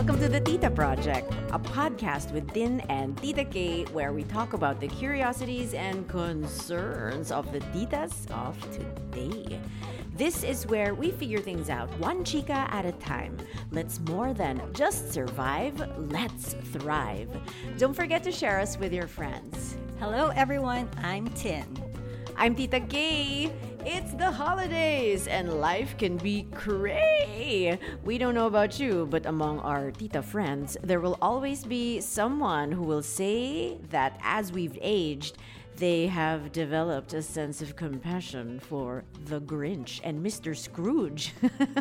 Welcome to the Tita Project, a podcast with Din and Tita K, where we talk about the curiosities and concerns of the titas of today. This is where we figure things out one chica at a time. Let's more than just survive, let's thrive. Don't forget to share us with your friends. Hello, everyone. I'm Tin. I'm Tita Gay. It's the holidays and life can be cray. We don't know about you, but among our Tita friends, there will always be someone who will say that as we've aged, they have developed a sense of compassion for the Grinch and Mr. Scrooge.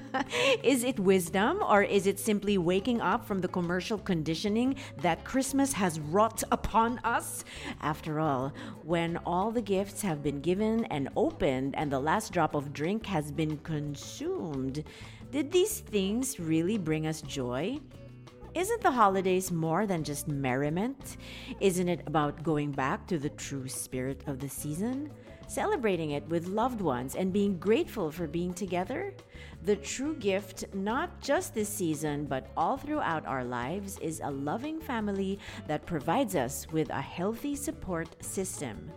is it wisdom or is it simply waking up from the commercial conditioning that Christmas has wrought upon us? After all, when all the gifts have been given and opened and the last drop of drink has been consumed, did these things really bring us joy? Isn't the holidays more than just merriment? Isn't it about going back to the true spirit of the season? Celebrating it with loved ones and being grateful for being together? The true gift, not just this season, but all throughout our lives, is a loving family that provides us with a healthy support system.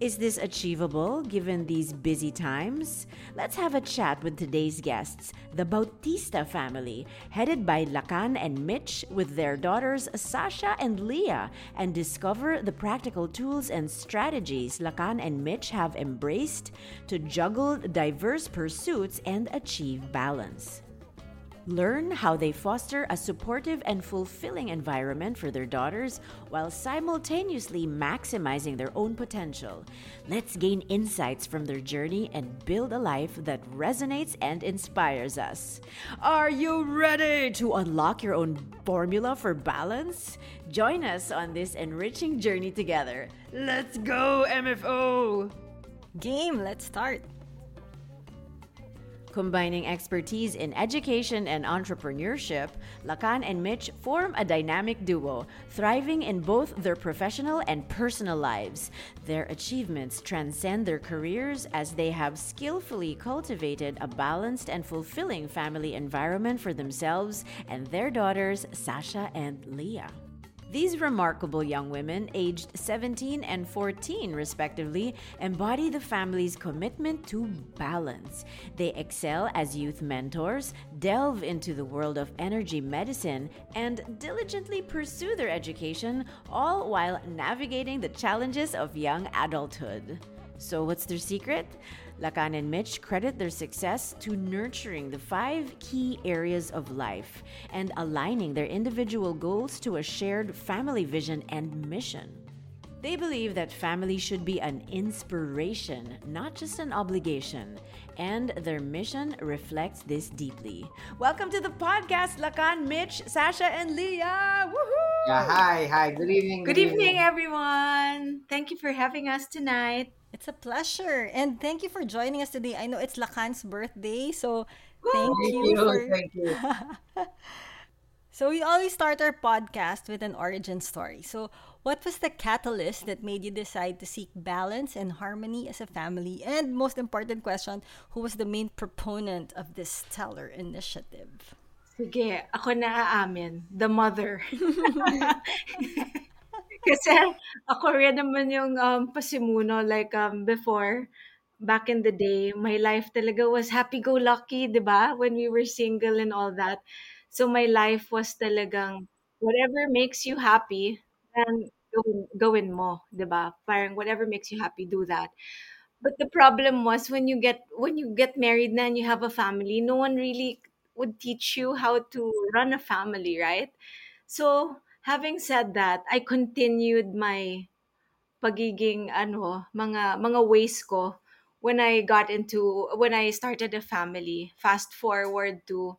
Is this achievable given these busy times? Let's have a chat with today's guests, the Bautista family, headed by Lakan and Mitch, with their daughters Sasha and Lia, and discover the practical tools and strategies Lakan and Mitch have embraced to juggle diverse pursuits and achieve balance. Learn how they foster a supportive and fulfilling environment for their daughters while simultaneously maximizing their own potential. Let's gain insights from their journey and build a life that resonates and inspires us. Are you ready to unlock your own formula for balance? Join us on this enriching journey together. Let's go, MFO! Game, let's start. Combining expertise in education and entrepreneurship, Lakan and Mitch form a dynamic duo, thriving in both their professional and personal lives. Their achievements transcend their careers as they have skillfully cultivated a balanced and fulfilling family environment for themselves and their daughters, Sasha and Lia. These remarkable young women, aged 17 and 14 respectively, embody the family's commitment to balance. They excel as youth mentors, delve into the world of energy medicine, and diligently pursue their education, all while navigating the challenges of young adulthood. So, what's their secret? Lakan and Mitch credit their success to nurturing the five key areas of life and aligning their individual goals to a shared family vision and mission. They believe that family should be an inspiration, not just an obligation, and their mission reflects this deeply. Welcome to the podcast, Lakan, Mitch, Sasha, and Lia. Woohoo! Yeah, hi, hi. Good evening. Good, evening, everyone. Thank you for having us tonight. It's a pleasure. And thank you for joining us today. I know it's Lakan's birthday, so thank, Thank you, you. for Thank you. So we always start our podcast with an origin story. So what was the catalyst that made you decide to seek balance and harmony as a family? And most important question, who was the main proponent of this stellar initiative? Sige, ako na aamin. The mother. Kasi ako rin naman yung um, pasimuno. Like um, before, back in the day, my life talaga was happy-go-lucky, di ba? When we were single and all that. So my life was talagang whatever makes you happy, then gawin, gawin mo, di ba? Parang whatever makes you happy, do that. But the problem was when you get when you get married na and you have a family, no one really would teach you how to run a family, right? So, having said that, I continued my pagiging ano, mga mga ways ko when I got into when I started a family. Fast forward to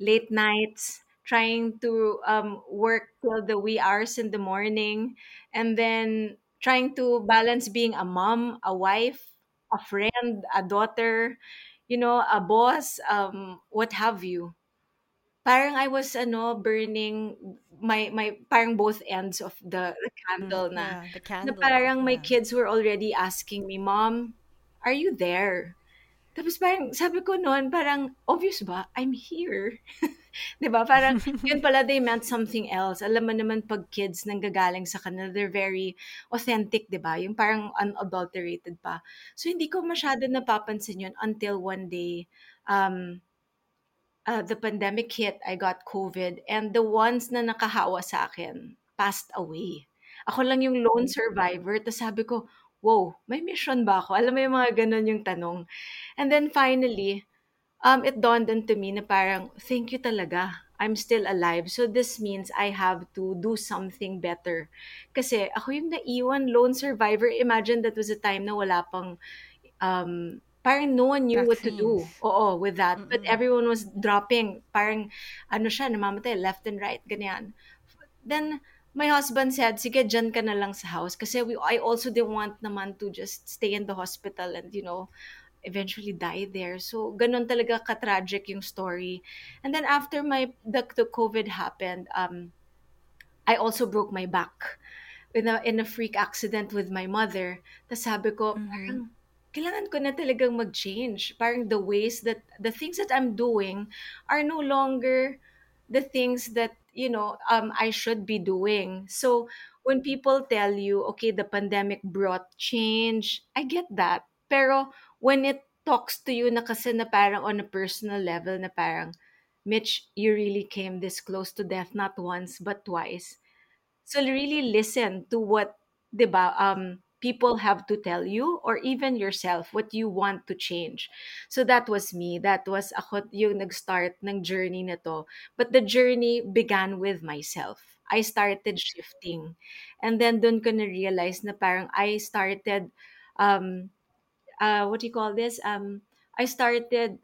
late nights trying to um, work till the wee hours in the morning and then trying to balance being a mom, a wife, a friend, a daughter, you know, a boss, um, what have you. Parang I was ano burning my my parang both ends of the, the Mm, candle na. yeah, the Na candle. parang my Yeah. kids were already asking me, "Mom, are you there?" Tapos parang sabi ko noon, parang obvious ba? I'm here. 'Di ba? Parang yun pala they meant something else. Alam mo naman pag kids nanggagaling sa kanila, they're very authentic, 'di ba? Yung parang unadulterated pa. So hindi ko masyado napapansin yun until one day um uh, the pandemic hit, I got COVID, and the ones na nakahawa sa akin passed away. Ako lang yung lone survivor. Tapos sabi ko, wow, may mission ba ako? Alam mo yung mga ganun yung tanong. And then finally, um, it dawned into me na parang, thank you talaga. I'm still alive. So this means I have to do something better. Kasi ako yung naiwan lone survivor. Imagine that was a time na wala pang um, parang no one knew what to do. Vaccines. Oo, with that. But Mm-mm. everyone was dropping. Parang, ano siya, namamatay, left and right, ganyan. Then, my husband said, sige, dyan ka na lang sa house. Kasi we, I also didn't want naman to just stay in the hospital and, you know, eventually die there. So, ganun talaga ka-tragic yung story. And then after my, the, the COVID happened, um, I also broke my back in a, in a freak accident with my mother. Tapos sabi ko, Mhm. parang, kailangan ko na talagang mag-change. Parang the ways that, the things that I'm doing are no longer the things that, you know, um, I should be doing. So, when people tell you, okay, the pandemic brought change, I get that. Pero, when it talks to you na kasi na parang on a personal level na parang, Mitch, you really came this close to death not once but twice. So really listen to what 'di ba um people have to tell you or even yourself what you want to change. So that was me. That was ako yung nag-start ng journey na to. But the journey began with myself. I started shifting. And then doon ko na realize na parang I started um uh what do you call this? Um I started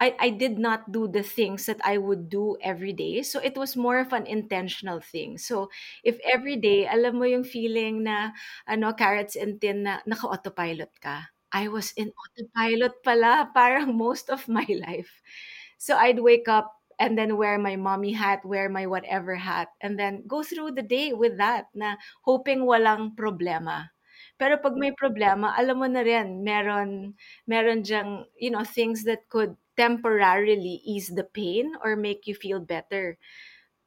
I, I did not do the things that I would do every day. So it was more of an intentional thing. So if every day, alam mo yung feeling na ano, carrots and tin na naka-autopilot ka. I was in autopilot pala parang most of my life. So I'd wake up and then wear my mommy hat, wear my whatever hat, and then go through the day with that na hoping walang problema. Pero pag may problema, alam mo na rin, meron, meron diyang, you know, things that could temporarily ease the pain or make you feel better.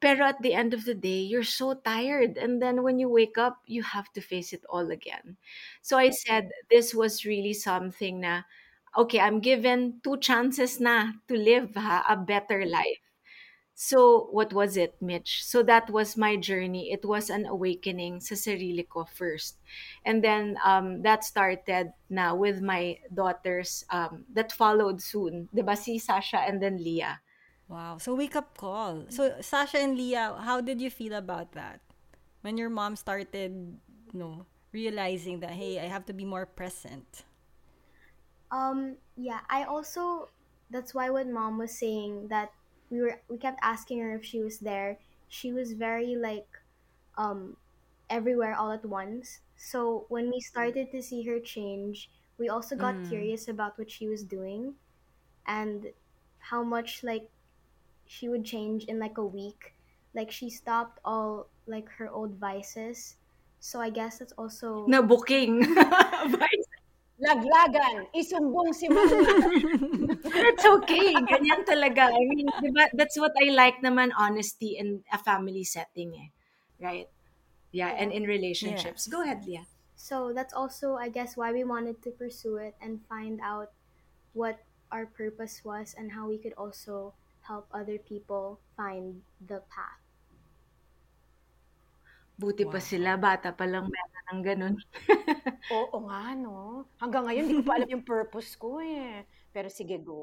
Pero at the end of the day, you're so tired. And then when you wake up, you have to face it all again. So I said, this was really something na, okay, I'm given two chances na to live ha, a better life. So, what was it, Mitch? So that was my journey. It was an awakening sa sarili ko first. And then um, that started na with my daughters um, that followed soon. Diba si Sasha and then Lia. Wow. So wake up call. So Sasha and Lia, how did you feel about that? When your mom started, you know, realizing that hey, I have to be more present. Um, yeah, I also that's why when mom was saying that we were we kept asking her if she was there, she was very like um everywhere all at once. So when we started to see her change, we also got Mm. curious about what she was doing and how much like she would change in like a week. Like she stopped all like her old vices. So I guess that's also Na booking. Laglagan, isumbong si Mami. That's okay. Ganyan talaga. I mean, di ba, that's what I like naman, honesty in a family setting eh. Right? Yeah, and in relationships. Yes. Go ahead, Lia. So that's also, I guess, why we wanted to pursue it and find out what our purpose was and how we could also help other people find the path. Buti pa Wow. sila, bata pa lang meron ng ganun. Oo nga, no? Hanggang ngayon, hindi ko pa alam yung purpose ko eh. Pero sige, go.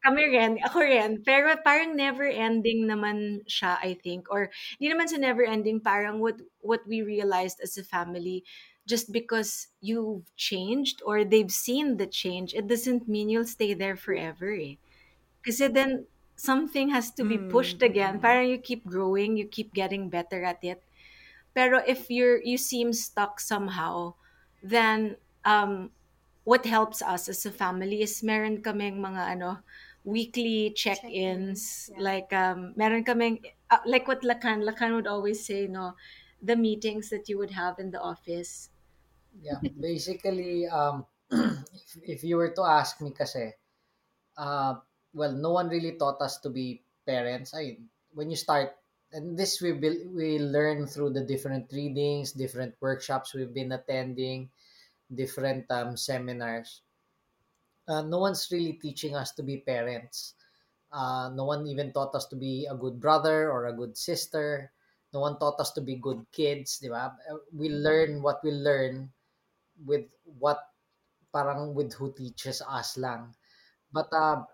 Kami rin, ako rin. Pero parang never ending naman siya, I think. Or hindi naman sa never ending, parang what, what we realized as a family, just because you've changed or they've seen the change, it doesn't mean you'll stay there forever eh. Kasi then, something has to be pushed again. Parang you keep growing, you keep getting better at it. Pero if you're you seem stuck somehow, then um what helps us as a family is meron kaming mga ano weekly check-ins. Check-ins, yeah. like um meron kaming uh, like what Lakan Lakan would always say no the meetings that you would have in the office. Yeah, basically, um, if, if you were to ask me kasi, uh, well, no one really taught us to be parents, I when you start and this we will we learn through the different readings, different workshops we've been attending, different um, seminars. Uh, no one's really teaching us to be parents. Uh, no one even taught us to be a good brother or a good sister. No one taught us to be good kids, di ba? Uh, We learn what we learn with what parang with who teaches us lang. But uh,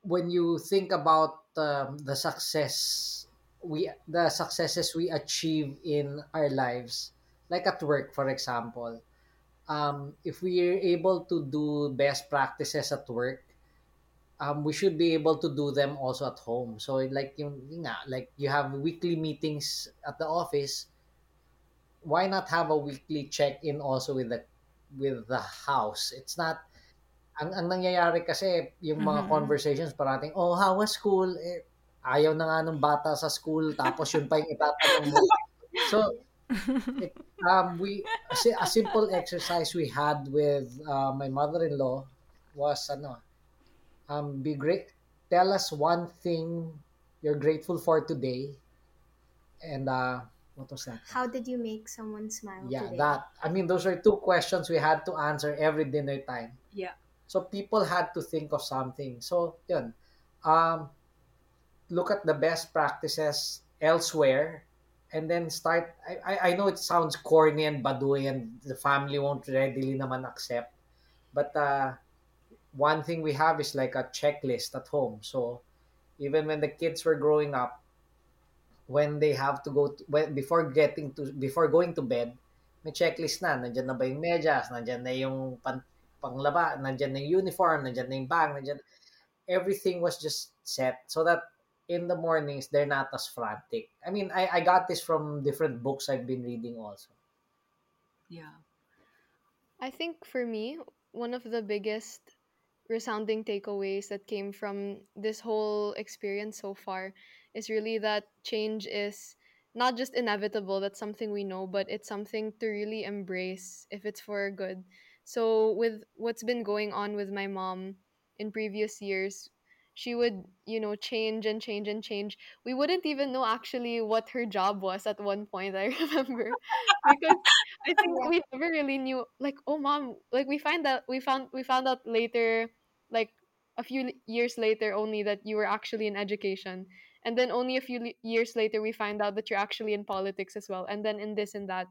when you think about um, the success we the successes we achieve in our lives like at work for example. Um, if we are able to do best practices at work um, we should be able to do them also at home. So like you nga, like you have weekly meetings at the office. Why not have a weekly check-in also with the with the house? It's not ang ang nangyayari kasi yung mga Mhm. conversations parating, "Oh, how was school?" Eh, ayaw na nga ng bata sa school tapos yun pa yung itatanong mo. So, it, um, we a simple exercise we had with uh, my mother-in-law was ano, um, be great. Tell us one thing you're grateful for today, and uh, what was that? How did you make someone smile Yeah, today? that. I mean, those are two questions we had to answer every dinner time. Yeah. So people had to think of something. So, yun. Um, look at the best practices elsewhere and then start. I, I, I know it sounds corny and baduy and the family won't readily naman accept. But uh, one thing we have is like a checklist at home. So even when the kids were growing up, when they have to go to, when, before getting to before going to bed, may checklist na. Nandiyan na ba yung medyas? Nandiyan na yung pan, panglaba? Nandiyan na yung uniform? Nandiyan na yung bag? Nandiyan everything was just set so that in the mornings they're not as frantic. I mean, I, I got this from different books I've been reading also. Yeah. I think for me, one of the biggest resounding takeaways that came from this whole experience so far is really that change is not just inevitable, that's something we know, but it's something to really embrace if it's for good. So, with what's been going on with my mom in previous years, she would, you know, change and change and change. We wouldn't even know actually what her job was at one point, I remember. because I think we never really knew like oh mom like we find that we found we found out later like a few years later only that you were actually in education and then only a few years later we find out that you're actually in politics as well and then in this and that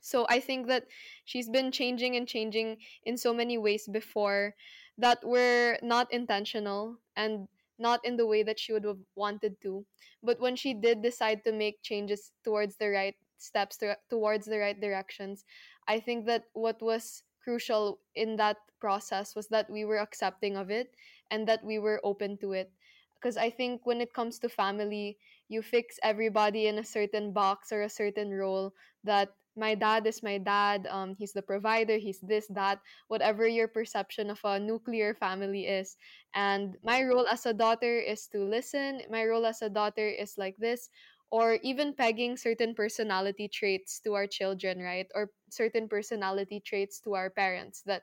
so I think that she's been changing and changing in so many ways before that were not intentional and not in the way that she would have wanted to. But when she did decide to make changes towards the right steps to, towards the right directions, I think that what was crucial in that process was that we were accepting of it and that we were open to it. Because I think when it comes to family, you fix everybody in a certain box or a certain role that my dad is my dad um he's the provider he's this that whatever your perception of a nuclear family is. And my role as a daughter is to listen my role as a daughter is like this or even pegging certain personality traits to our children right? Or certain personality traits to our parents that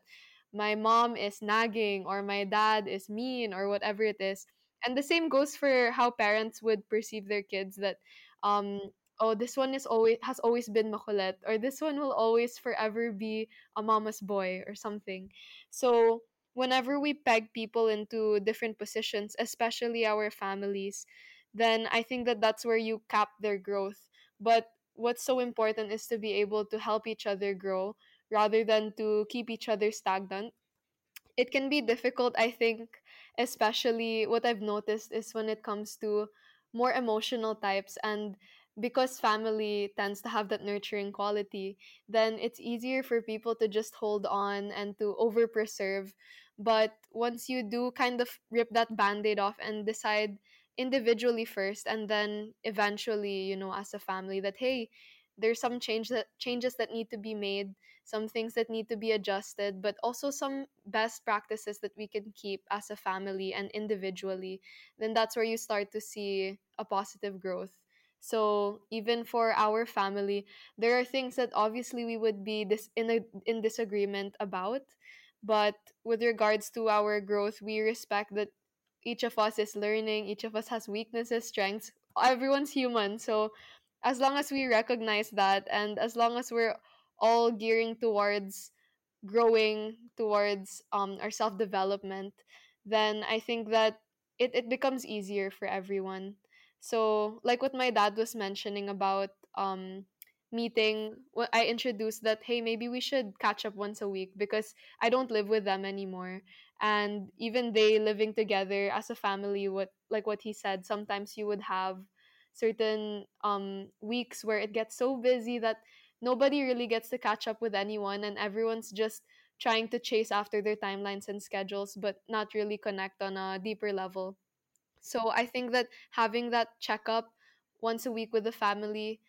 my mom is nagging or my dad is mean or whatever it is. And the same goes for how parents would perceive their kids that um oh this one is always has always been makulit or this one will always forever be a mama's boy or something. So whenever we peg people into different positions especially our families then i think that that's where you cap their growth. But what's so important is to be able to help each other grow rather than to keep each other stagnant. It can be difficult i think especially what i've noticed is when it comes to more emotional types and because family tends to have that nurturing quality then it's easier for people to just hold on and to over preserve but once you do kind of rip that band-aid off and decide individually first and then eventually you know as a family that hey there's some change that changes that need to be made some things that need to be adjusted, but also some best practices that we can keep as a family and individually, then that's where you start to see a positive growth. So even for our family, there are things that obviously we would be dis- in a, in disagreement about, but with regards to our growth, we respect that each of us is learning, each of us has weaknesses, strengths. Everyone's human. So as long as we recognize that and as long as we're all gearing towards growing towards um, our self development, then I think that it, it becomes easier for everyone. So, like what my dad was mentioning about um, meeting, I introduced that, hey, maybe we should catch up once a week because I don't live with them anymore. And even they living together as a family, what like what he said, sometimes you would have certain um, weeks where it gets so busy that nobody really gets to catch up with anyone and everyone's just trying to chase after their timelines and schedules but not really connect on a deeper level so i think that having that checkup once a week with the family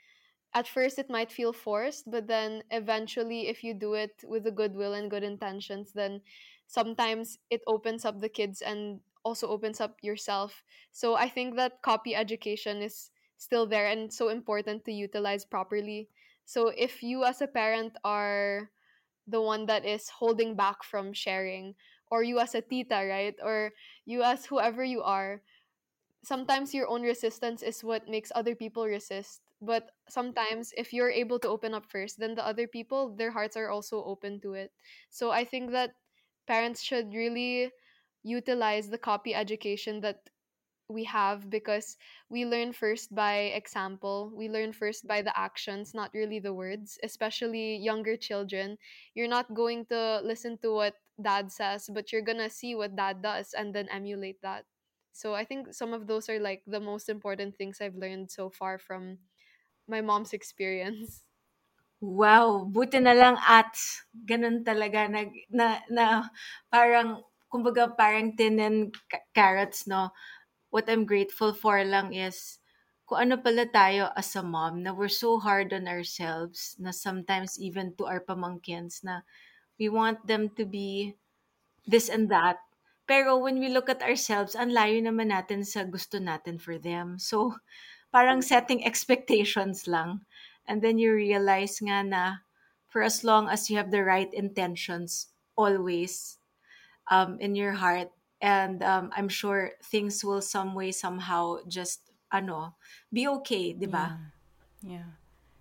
at first it might feel forced but then eventually if you do it with a goodwill and good intentions then sometimes it opens up the kids and also opens up yourself. So i think that copy education is still there and so important to utilize properly. So if you as a parent are the one that is holding back from sharing or you as a tita right or you as whoever you are sometimes your own resistance is what makes other people resist but sometimes if you're able to open up first then the other people their hearts are also open to it so i think that parents should really utilize the copy education that we have because we learn first by example. We learn first by the actions, not really the words, especially younger children. You're not going to listen to what dad says, but you're going to see what dad does and then emulate that. So I think some of those are like the most important things I've learned so far from my mom's experience. Wow, buti na lang at ganun talaga nag na na parang kumbaga parang tin carrots no. What I'm grateful for lang is kung ano pala tayo as a mom na we're so hard on ourselves na sometimes even to our pamangkins na we want them to be this and that. Pero when we look at ourselves, ang layo naman natin sa gusto natin for them. So, parang setting expectations lang. And then you realize nga na for as long as you have the right intentions always um, in your heart, and um, I'm sure things will some way somehow just ano be okay, di ba? Yeah. Yeah.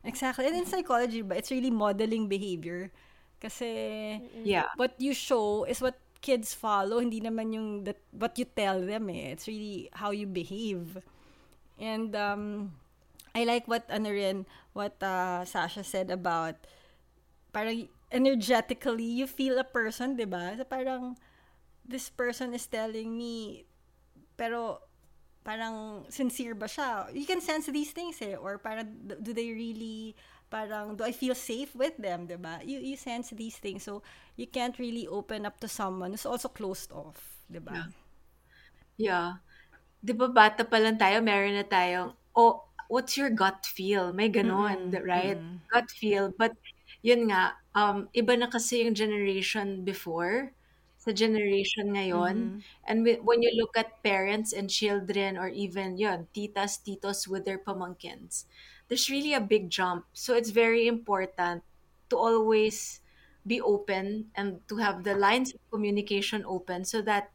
Exactly. And in psychology, ba, it's really modeling behavior. Kasi Yeah. what you show is what kids follow, hindi naman yung that, what you tell them eh. It's really how you behave. And um, I like what ano what uh, Sasha said about parang energetically you feel a person, 'di ba? So parang this person is telling me pero parang sincere ba siya? You can sense these things eh or parang d- do they really parang do I feel safe with them, 'di ba? You you sense these things. So you can't really open up to someone who's also closed off, 'di ba? Yeah. 'Di ba bata pa lang tayo, meron na tayong, oh, what's your gut feel? May ganon, Mm-mm. right? Mm. Gut feel. But yun nga, um, iba na kasi yung generation before sa generation ngayon. Mhm. And when you look at parents and children or even yun, titas, titos with their pamangkins, there's really a big jump. So it's very important to always be open and to have the lines of communication open so that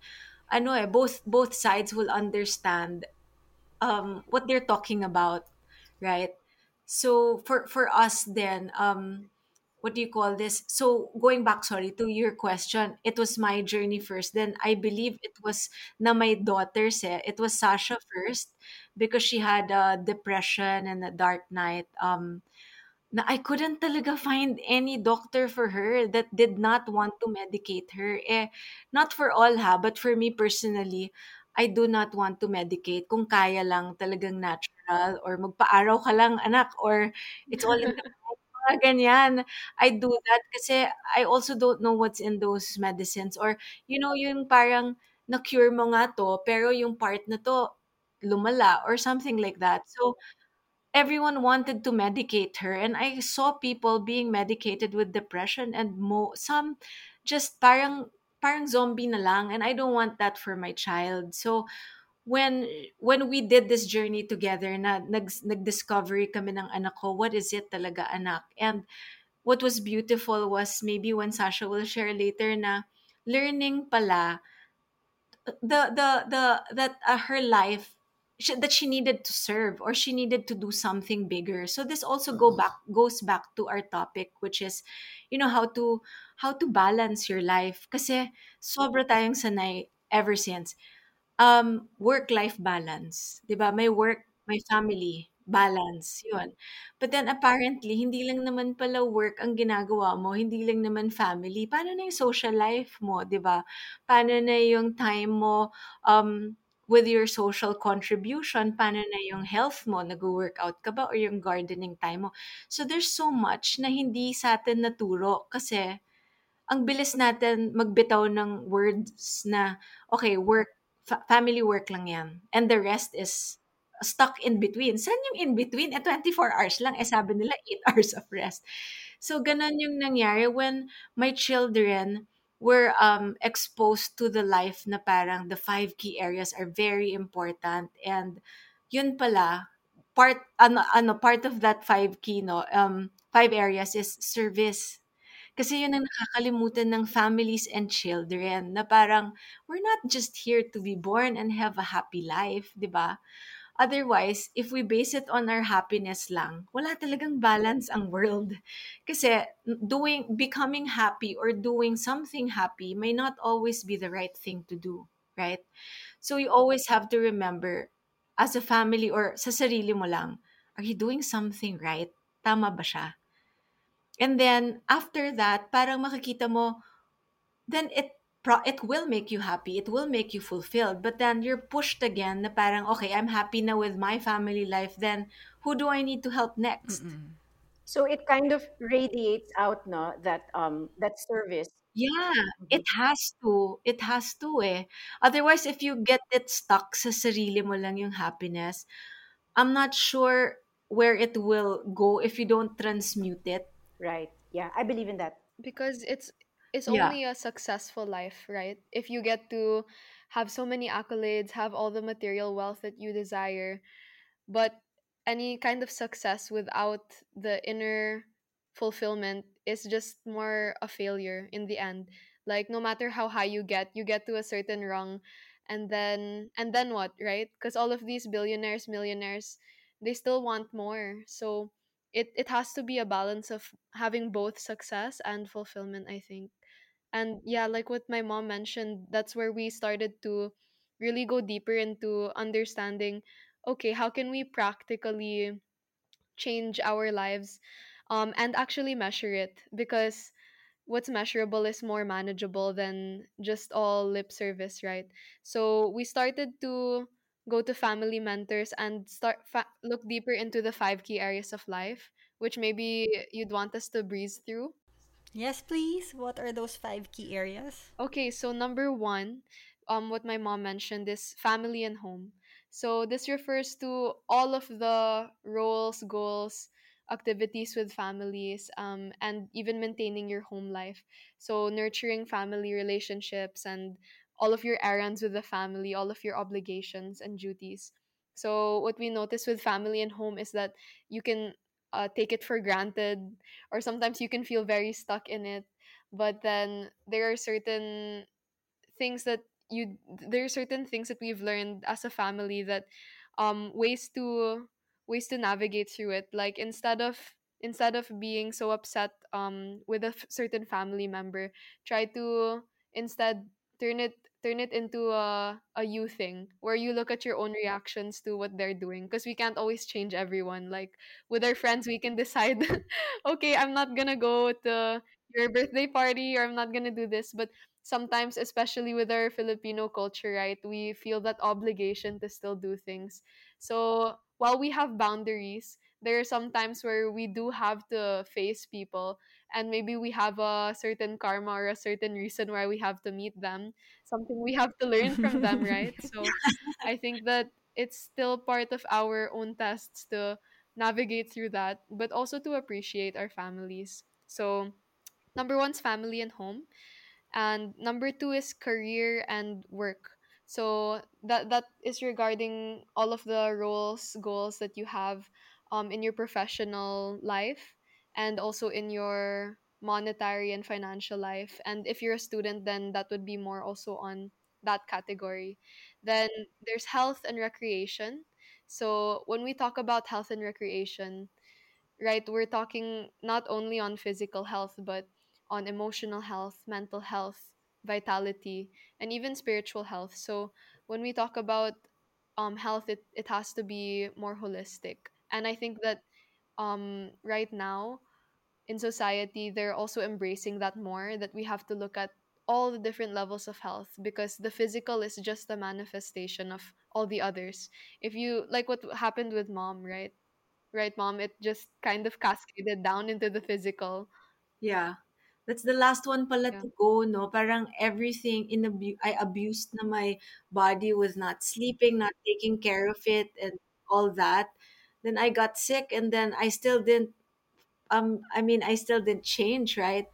ano eh, both both sides will understand um what they're talking about, right? So for for us then, um what do you call this? So going back, sorry, to your question, it was my journey first. Then I believe it was na my daughters eh. It was Sasha first because she had a depression and a dark night. Um na I couldn't talaga find any doctor for her that did not want to medicate her. Eh, not for all ha, but for me personally, I do not want to medicate. Kung kaya lang talagang natural or magpa-araw ka lang anak or it's all in the mga ganyan. I do that kasi I also don't know what's in those medicines or you know yung parang na-cure mo nga to pero yung part na to lumala or something like that. So everyone wanted to medicate her and i saw people being medicated with depression and mo some just parang parang zombie na lang and i don't want that for my child so when when we did this journey together na nag nag-discovery kami ng anak ko what is it talaga anak and what was beautiful was maybe when Sasha will share later na learning pala the the the that uh, her life she, that she needed to serve or she needed to do something bigger. So this also go back goes back to our topic which is you know how to how to balance your life. Kasi sobra tayong sanay ever since. Um work life balance 'di ba? May work may family balance yun. But then apparently hindi lang naman pala work ang ginagawa mo hindi lang naman family. Paano na yung social life mo 'di ba? Paano na yung time mo um with your social contribution paano na yung health mo nag-workout ka ba or yung gardening time mo so there's so much na hindi sa atin naturo kasi ang bilis natin magbitaw ng words na okay work fa- family work lang yan and the rest is stuck in between. Saan yung in between? Eh, 24 hours lang. Eh, sabi nila 8 hours of rest. So, ganun yung nangyari when my children were um, exposed to the life na parang the five key areas are very important. And yun pala, part, ano, ano, part of that five key, no, um, five areas is service. Kasi yun ang nakakalimutan ng families and children na parang we're not just here to be born and have a happy life, di ba? Otherwise, if we base it on our happiness lang, wala talagang balance ang world. Kasi doing becoming happy or doing something happy may not always be the right thing to do, right? So you always have to remember as a family or sa sarili mo lang, are you doing something right? Tama ba siya? And then after that, parang makikita mo then it pro- it will make you happy it will make you fulfilled but then you're pushed again na parang okay i'm happy now with my family life then who do i need to help next So it kind of radiates out, no, that um that service. yeah Mhm. it has to it has to eh otherwise if you get it stuck sa sarili mo lang yung happiness i'm not sure where it will go if you don't transmute it Right. Yeah, I believe in that. because it's it's yeah. only a successful life right? If you get to have so many accolades have all the material wealth that you desire but any kind of success without the inner fulfillment is just more a failure in the end. Like no matter how high you get you get to a certain rung and then and then what right? Because all of these billionaires millionaires they still want more. So it it has to be a balance of having both success and fulfillment i think and yeah like what my mom mentioned that's where we started to really go deeper into understanding okay how can we practically change our lives um, and actually measure it? Because what's measurable is more manageable than just all lip service right? So we started to go to family mentors and start fa- look deeper into the five key areas of life which maybe you'd want us to breeze through Yes, please. What are those five key areas? Okay, so number one, um, what my mom mentioned is family and home. So this refers to all of the roles, goals, activities with families, um, and even maintaining your home life. So nurturing family relationships and all of your errands with the family, all of your obligations and duties. So what we notice with family and home is that you can uh, take it for granted, or sometimes you can feel very stuck in it but then there are certain things that you there are certain things that we've learned as a family that um ways to ways to navigate through it. Like instead of instead of being so upset um with a f- certain family member try to instead turn it turn it into a a you thing where you look at your own reactions to what they're doing because we can't always change everyone. Like with our friends we can decide okay i'm not gonna go to your birthday party or i'm not gonna do this. But sometimes especially with our filipino culture right we feel that obligation to still do things. So while we have boundaries there are some times where we do have to face people and maybe we have a certain karma or a certain reason why we have to meet them. Something we have to learn from them right? So i think that it's still part of our own tests to navigate through that but also to appreciate our families. So number one's family and home and number two is career and work. So that that is regarding all of the roles goals that you have um, in your professional life and also in your monetary and financial life and if you're a student then that would be more also on that category. Then there's health and recreation. So when we talk about health and recreation, right, we're talking not only on physical health, but on emotional health, mental health, vitality, and even spiritual health. So when we talk about um, health, it, it has to be more holistic. And I think that um, right now in society, they're also embracing that more, that we have to look at all the different levels of health because the physical is just a manifestation of all the others. If you like what happened with mom, right? Right, mom, it just kind of cascaded down into the physical. Yeah. That's the last one pala Yeah. to go, no? Parang everything in abu- I abused na my body was not sleeping, not taking care of it and all that. Then I got sick and then I still didn't um I mean I still didn't change, right?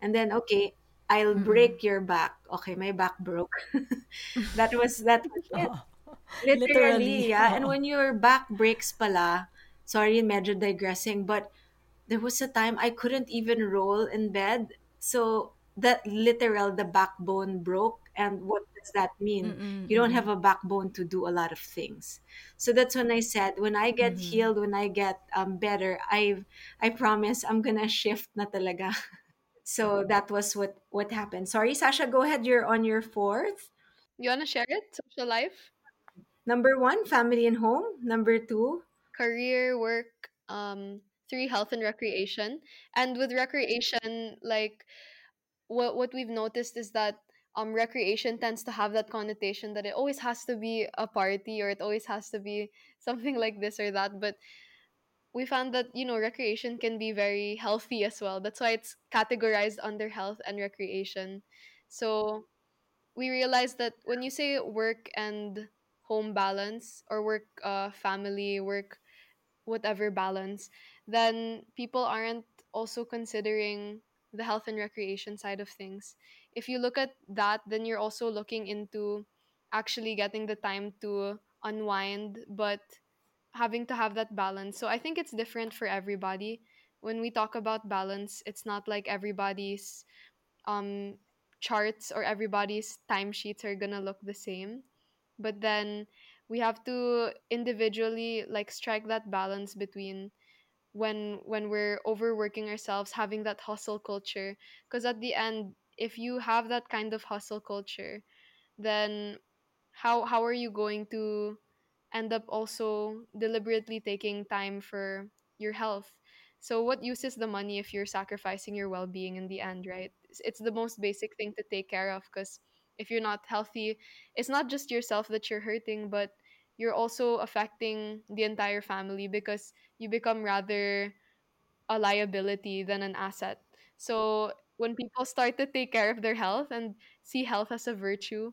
And then okay, I'll Mm-mm. break your back. Okay, my back broke. that was that was it. Oo. Literally, Literally. yeah. And when your back breaks pala, sorry, medyo digressing, but there was a time I couldn't even roll in bed. So that literal the backbone broke. And what does that mean? Mm-mm, You don't have a backbone to do a lot of things. So that's when I said, when I get mm-hmm. healed, when I get um, better, I I promise I'm gonna shift na talaga. So that was what what happened. Sorry, Sasha, go ahead. You're on your fourth. You wanna share it? Social life, Number one, family and home. Number two, career, work, um, three, health and recreation. And with recreation, like what what we've noticed is that um recreation tends to have that connotation that it always has to be a party or it always has to be something like this or that. But we found that you know recreation can be very healthy as well. That's why it's categorized under health and recreation. So we realized that when you say work and home balance or work uh family work whatever balance then people aren't also considering the health and recreation side of things if you look at that then you're also looking into actually getting the time to unwind but having to have that balance. So i think it's different for everybody. When we talk about balance it's not like everybody's um charts or everybody's timesheets are gonna look the same. But then we have to individually like strike that balance between when when we're overworking ourselves having that hustle culture. Because at the end if you have that kind of hustle culture then how how are you going to end up also deliberately taking time for your health so what use is the money if you're sacrificing your well-being in the end right it's, it's the most basic thing to take care of because if you're not healthy it's not just yourself that you're hurting but you're also affecting the entire family because you become rather a liability than an asset. So when people start to take care of their health and see health as a virtue,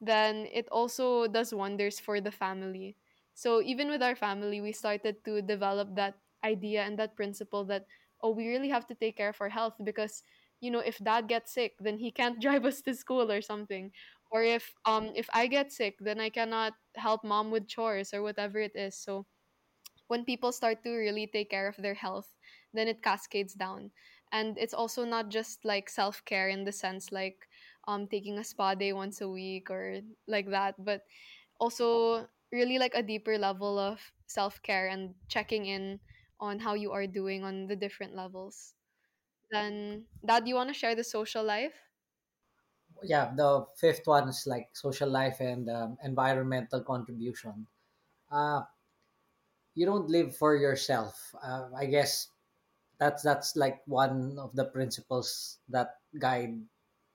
then it also does wonders for the family. So even with our family, we started to develop that idea and that principle that oh, we really have to take care of our health because you know if dad gets sick, then he can't drive us to school or something. Or if um if I get sick, then I cannot help mom with chores or whatever it is. So when people start to really take care of their health, then it cascades down. And it's also not just like self care in the sense like um taking a spa day once a week or like that, but also really like a deeper level of self care and checking in on how you are doing on the different levels. Then, Dad, you want to share the social life? Yeah, the fifth one is like social life and um, environmental contribution. Uh, you don't live for yourself. Uh, I guess that's that's like one of the principles that guide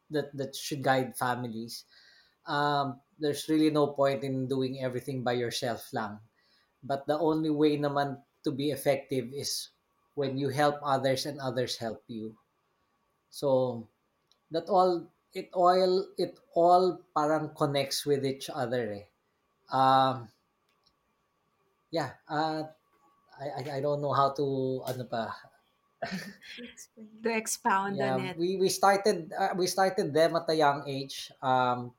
that that should guide families. Um, there's really no point in doing everything by yourself lang. But the only way naman to be effective is when you help others and others help you. So that all it all it all parang connects with each other eh. Um yeah, uh I, I don't know how to ano pa. To expound on Yeah, it. we we started uh, we started them at a young age. Um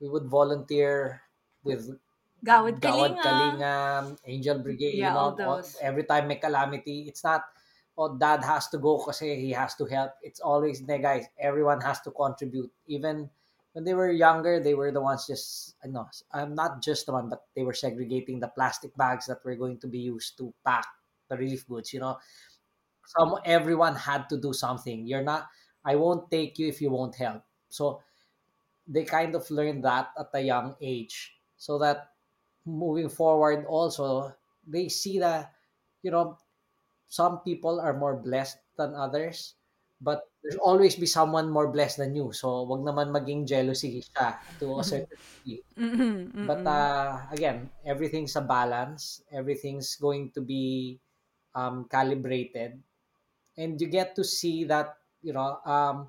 we would volunteer with Gawad Gawad Kalinga. Kalingam, Angel Brigade, you Yeah, all know, all- those. every time may calamity, it's not, oh, dad has to go kasi he has to help. It's always, ne guys, everyone has to contribute. Even when they were younger, they were the ones just I know I'm not just the one, but they were segregating the plastic bags that were going to be used to pack the relief goods. You know, some everyone had to do something. You're not. I won't take you if you won't help. So they kind of learned that at a young age, so that moving forward, also they see that you know some people are more blessed than others, but there's always be someone more blessed than you. So wag naman maging jealousy siya to a certain degree. Mm-mm, But uh, again, everything's a balance. Everything's going to be um, calibrated, and you get to see that you know um,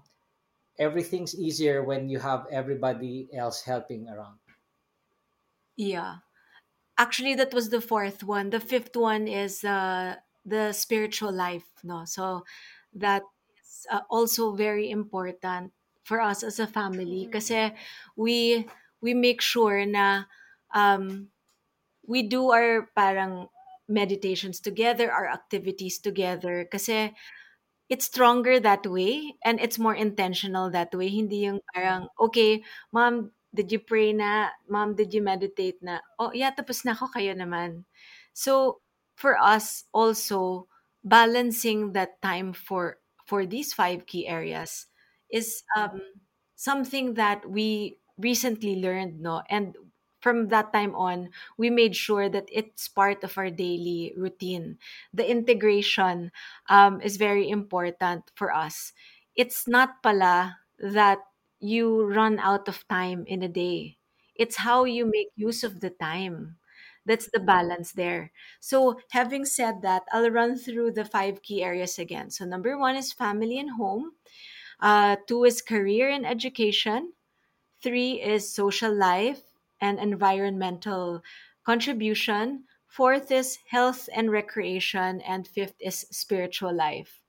everything's easier when you have everybody else helping around. Yeah. Actually, that was the fourth one. The fifth one is uh, the spiritual life. No, so that is uh, also very important for us as a family. Kasi we we make sure na um, we do our parang meditations together, our activities together. Kasi it's stronger that way and it's more intentional that way. Hindi yung parang, okay, mom, did you pray na? Mom, did you meditate na? Oh, yeah, tapos na ako, kayo naman. So, for us also, balancing that time for for these five key areas is um, something that we recently learned, no? And from that time on, we made sure that it's part of our daily routine. The integration um, is very important for us. It's not pala that you run out of time in a day. It's how you make use of the time. That's the balance there. So, having said that, I'll run through the five key areas again. So, number one is family and home. Uh, two is career and education. Three is social life and environmental contribution. Fourth is health and recreation. And fifth is spiritual life.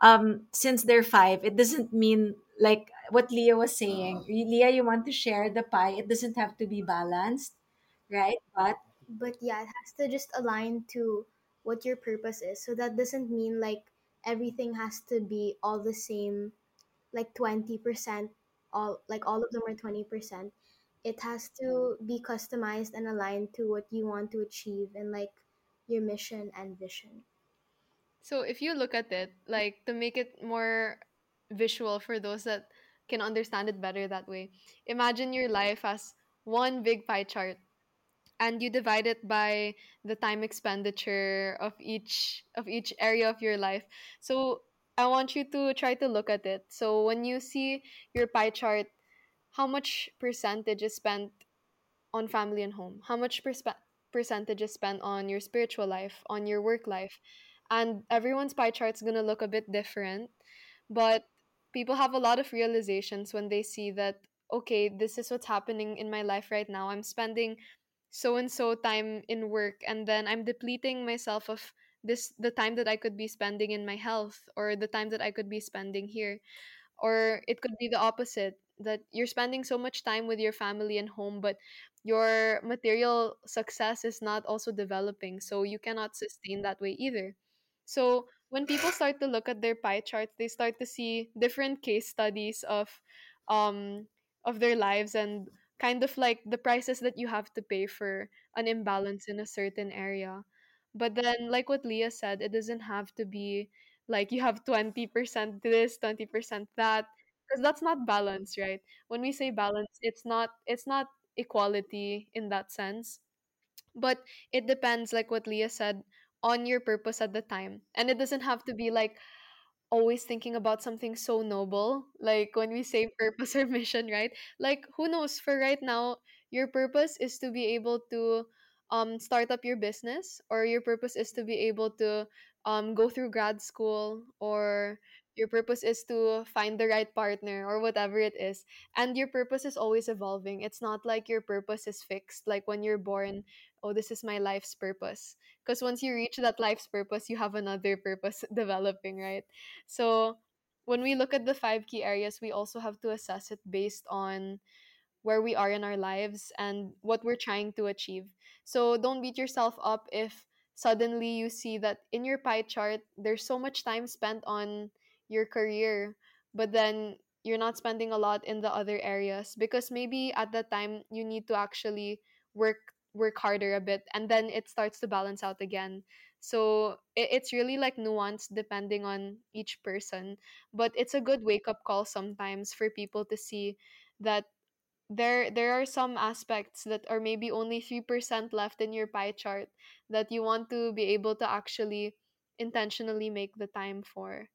Um, since they're five, it doesn't mean like what Lia was saying. Lia, you want to share the pie. It doesn't have to be balanced, right? But but yeah, it has to just align to what your purpose is. So that doesn't mean like everything has to be all the same, like 20%, all like all of them are 20%. It has to be customized and aligned to what you want to achieve and like your mission and vision. So if you look at it, like to make it more visual for those that can understand it better that way, imagine your life as one big pie chart and you divide it by the time expenditure of each of each area of your life. So I want you to try to look at it. So when you see your pie chart, how much percentage is spent on family and home? How much perspe- percentage is spent on your spiritual life, on your work life? And everyone's pie chart's gonna look a bit different, but people have a lot of realizations when they see that okay, this is what's happening in my life right now. I'm spending so and so time in work and then I'm depleting myself of this the time that I could be spending in my health or the time that I could be spending here or it could be the opposite that you're spending so much time with your family and home but your material success is not also developing so you cannot sustain that way either. So when people start to look at their pie charts they start to see different case studies of um of their lives and kind of like the prices that you have to pay for an imbalance in a certain area. But then like what Lia said it doesn't have to be like you have 20% this 20% that because that's not balance right? When we say balance it's not it's not equality in that sense. But it depends like what Lia said on your purpose at the time. And it doesn't have to be like always thinking about something so noble like when we say purpose or mission right? Like who knows? For right now your purpose is to be able to um start up your business or your purpose is to be able to um go through grad school or your purpose is to find the right partner or whatever it is and your purpose is always evolving. It's not like your purpose is fixed like when you're born oh this is my life's purpose. Because once you reach that life's purpose you have another purpose developing right? So when we look at the five key areas we also have to assess it based on where we are in our lives and what we're trying to achieve. So don't beat yourself up if suddenly you see that in your pie chart there's so much time spent on your career but then you're not spending a lot in the other areas because maybe at that time you need to actually work work harder a bit and then it starts to balance out again. So it, it's really like nuanced depending on each person but it's a good wake up call sometimes for people to see that there there are some aspects that are maybe only 3% left in your pie chart that you want to be able to actually intentionally make the time for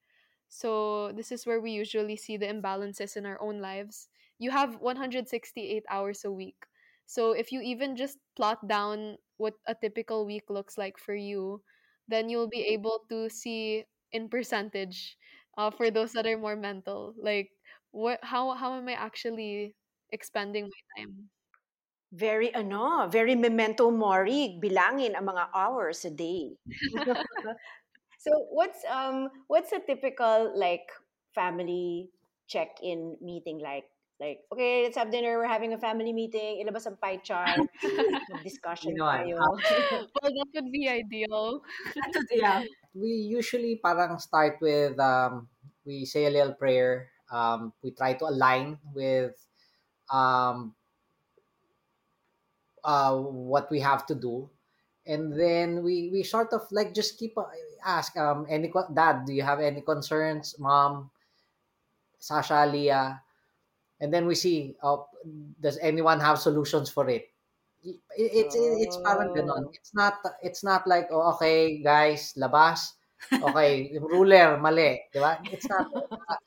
so this is where we usually see the imbalances in our own lives. You have 168 hours a week. So if you even just plot down what a typical week looks like for you then you'll be able to see in percentage uh, for those that are more mental. Like what how how am i actually expending my time? Very ano, very memento mori, bilangin ang mga hours a day. so what's um what's a typical like family check-in meeting like? Like, okay, let's have dinner. We're having a family meeting. Ilabas ang pie chart. Discussion You know, tayo. well that would be ideal yeah. we usually parang start with um, we say a little prayer um, we try to align with um, uh, what we have to do and then we we sort of like just keep uh, ask um any dad do you have any concerns mom sasha Lia? And then we see oh, does anyone have solutions for it? It, it's it's parang ganon. It's not it's not like oh, okay guys labas. Okay ruler mali di ba? It's not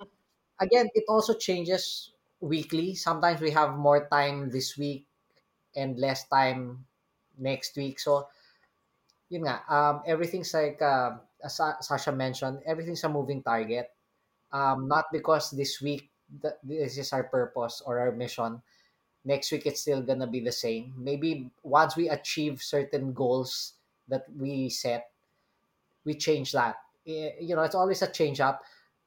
again it also changes weekly. Sometimes we have more time this week and less time next week. So yun nga um everything's like uh, as Sasha mentioned everything's a moving target. Um not because this week th- this is our purpose or our mission. Next week it's still gonna be the same. Maybe once we achieve certain goals that we set we change that. You know it's always a change up.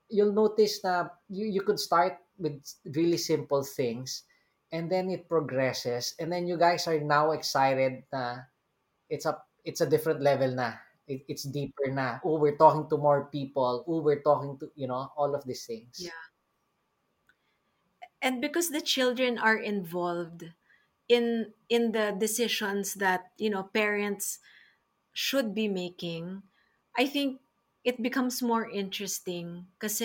You'll notice na you, you could start with really simple things and then it progresses and then you guys are now excited na it's a it's a different level na. It, it's deeper na. Oh we're talking to more people. Oh we're talking to you know all of these things. Yeah. and because the children are involved in in the decisions that you know parents should be making i think it becomes more interesting because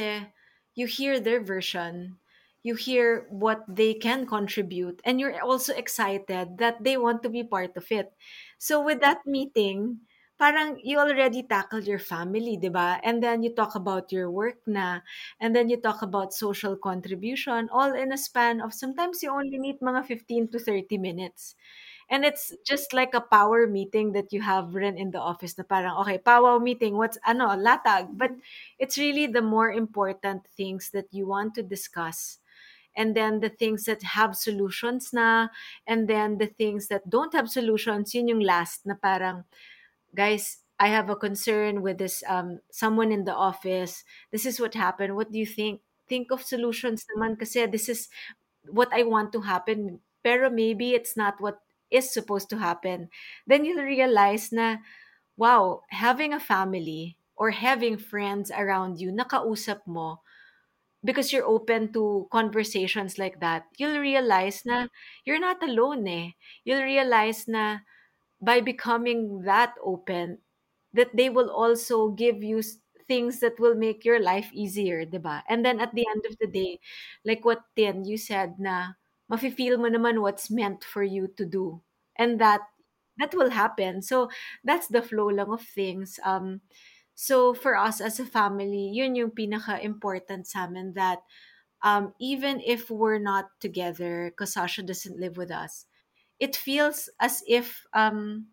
you hear their version you hear what they can contribute and you're also excited that they want to be part of it so with that meeting parang you already tackled your family, di ba? And then you talk about your work na, and then you talk about social contribution, all in a span of sometimes you only need mga 15 to 30 minutes. And it's just like a power meeting that you have run in the office na parang, okay, power meeting, what's, ano, latag. But it's really the more important things that you want to discuss. And then the things that have solutions na, and then the things that don't have solutions, yun yung last na parang, guys, I have a concern with this um someone in the office. This is what happened. What do you think? Think of solutions naman kasi this is what I want to happen. Pero maybe it's not what is supposed to happen. Then you'll realize na wow, having a family or having friends around you nakausap mo because you're open to conversations like that, you'll realize na you're not alone eh. You'll realize na by becoming that open that they will also give you things that will make your life easier, 'di ba? And then at the end of the day, like what Tin you said na mafe-feel mo naman what's meant for you to do. And that that will happen. So that's the flow lang of things. Um so for us as a family, yun yung pinaka-important sa amin that um even if we're not together because Sasha doesn't live with us, it feels as if um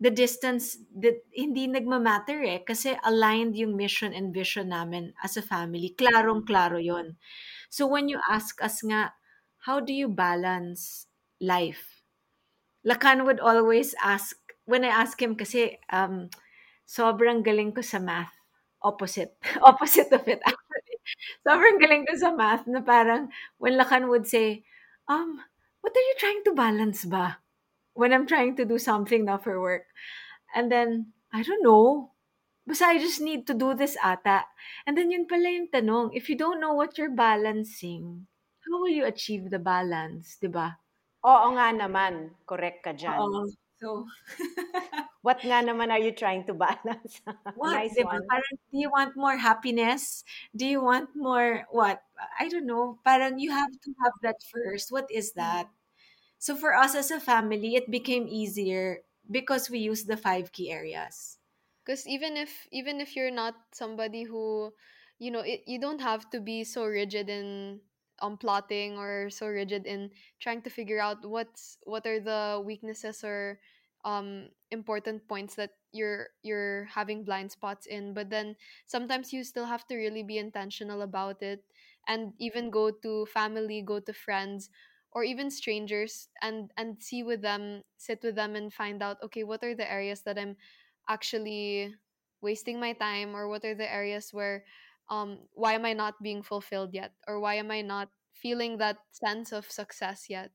the distance that hindi nagmamatter eh kasi aligned yung mission and vision namin as a family. Klarong-klaro yon. So when you ask us nga, how do you balance life? Lakan would always ask, when I ask him kasi um, sobrang galing ko sa math. Opposite. Opposite of it actually. Sobrang galing ko sa math na parang when Lakan would say, um, what are you trying to balance ba? When I'm trying to do something now for work. And then, I don't know. basta I just need to do this ata. And then yun pala yung tanong, if you don't know what you're balancing, how will you achieve the balance, di ba? Oo nga naman. Correct ka dyan. Oo. So, What nga naman are you trying to balance? what, nice di ba? one. Parang, do you want more happiness? Do you want more, what? I don't know. Parang you have to have that first. What is mm. that? So for us as a family, it became easier because we use the five key areas. because even if even if you're not somebody who you know it, you don't have to be so rigid in um plotting or so rigid in trying to figure out what's what are the weaknesses or um important points that you're you're having blind spots in but then sometimes you still have to really be intentional about it and even go to family go to friends or even strangers and and see with them sit with them and find out okay what are the areas that i'm actually wasting my time or what are the areas where um why am i not being fulfilled yet? Or why am i not feeling that sense of success yet?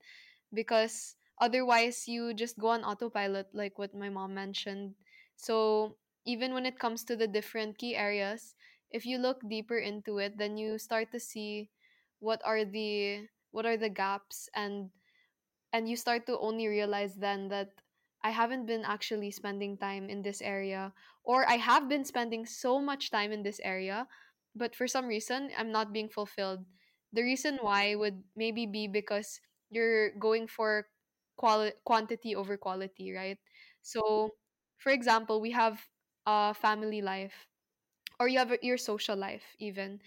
Because otherwise you just go on autopilot like what my mom mentioned. So even when it comes to the different key areas if you look deeper into it then you start to see what are the what are the gaps and and you start to only realize then that I haven't been actually spending time in this area, or I have been spending so much time in this area, but for some reason I'm not being fulfilled. The reason why would maybe be because you're going for quali- quantity over quality, right? So, for example, we have a family life, or you have your social life, even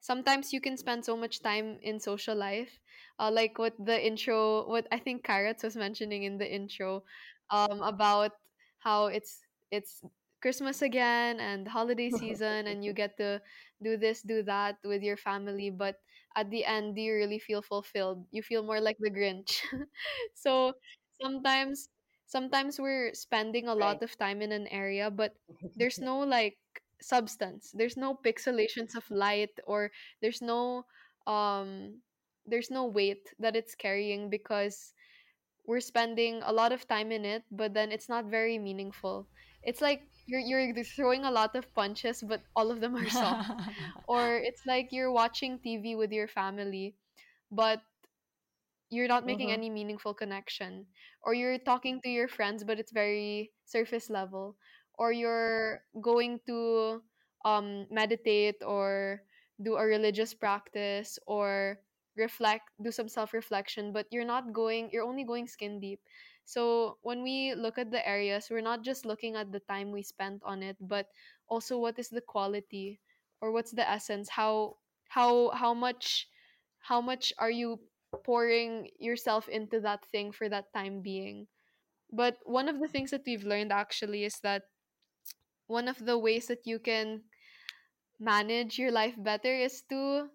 sometimes you can spend so much time in social life uh, like what the intro what i think carrots was mentioning in the intro um, about how it's it's christmas again and holiday season and you get to do this do that with your family but at the end do you really feel fulfilled? You feel more like the grinch. So sometimes sometimes we're spending a Right. lot of time in an area but there's no like substance. There's no pixelations of light or there's no um there's no weight that it's carrying because we're spending a lot of time in it but then it's not very meaningful. It's like you're you're throwing a lot of punches but all of them are soft. Or it's like you're watching tv with your family but you're not making Mhm. any meaningful connection. Or you're talking to your friends but it's very surface level. Or you're going to um meditate or do a religious practice or reflect do some self reflection but you're not going you're only going skin deep so when we look at the areas we're not just looking at the time we spent on it but also what is the quality or what's the essence how how how much how much are you pouring yourself into that thing for that time being. But one of the things that we've learned actually is that one of the ways that you can manage your life better is to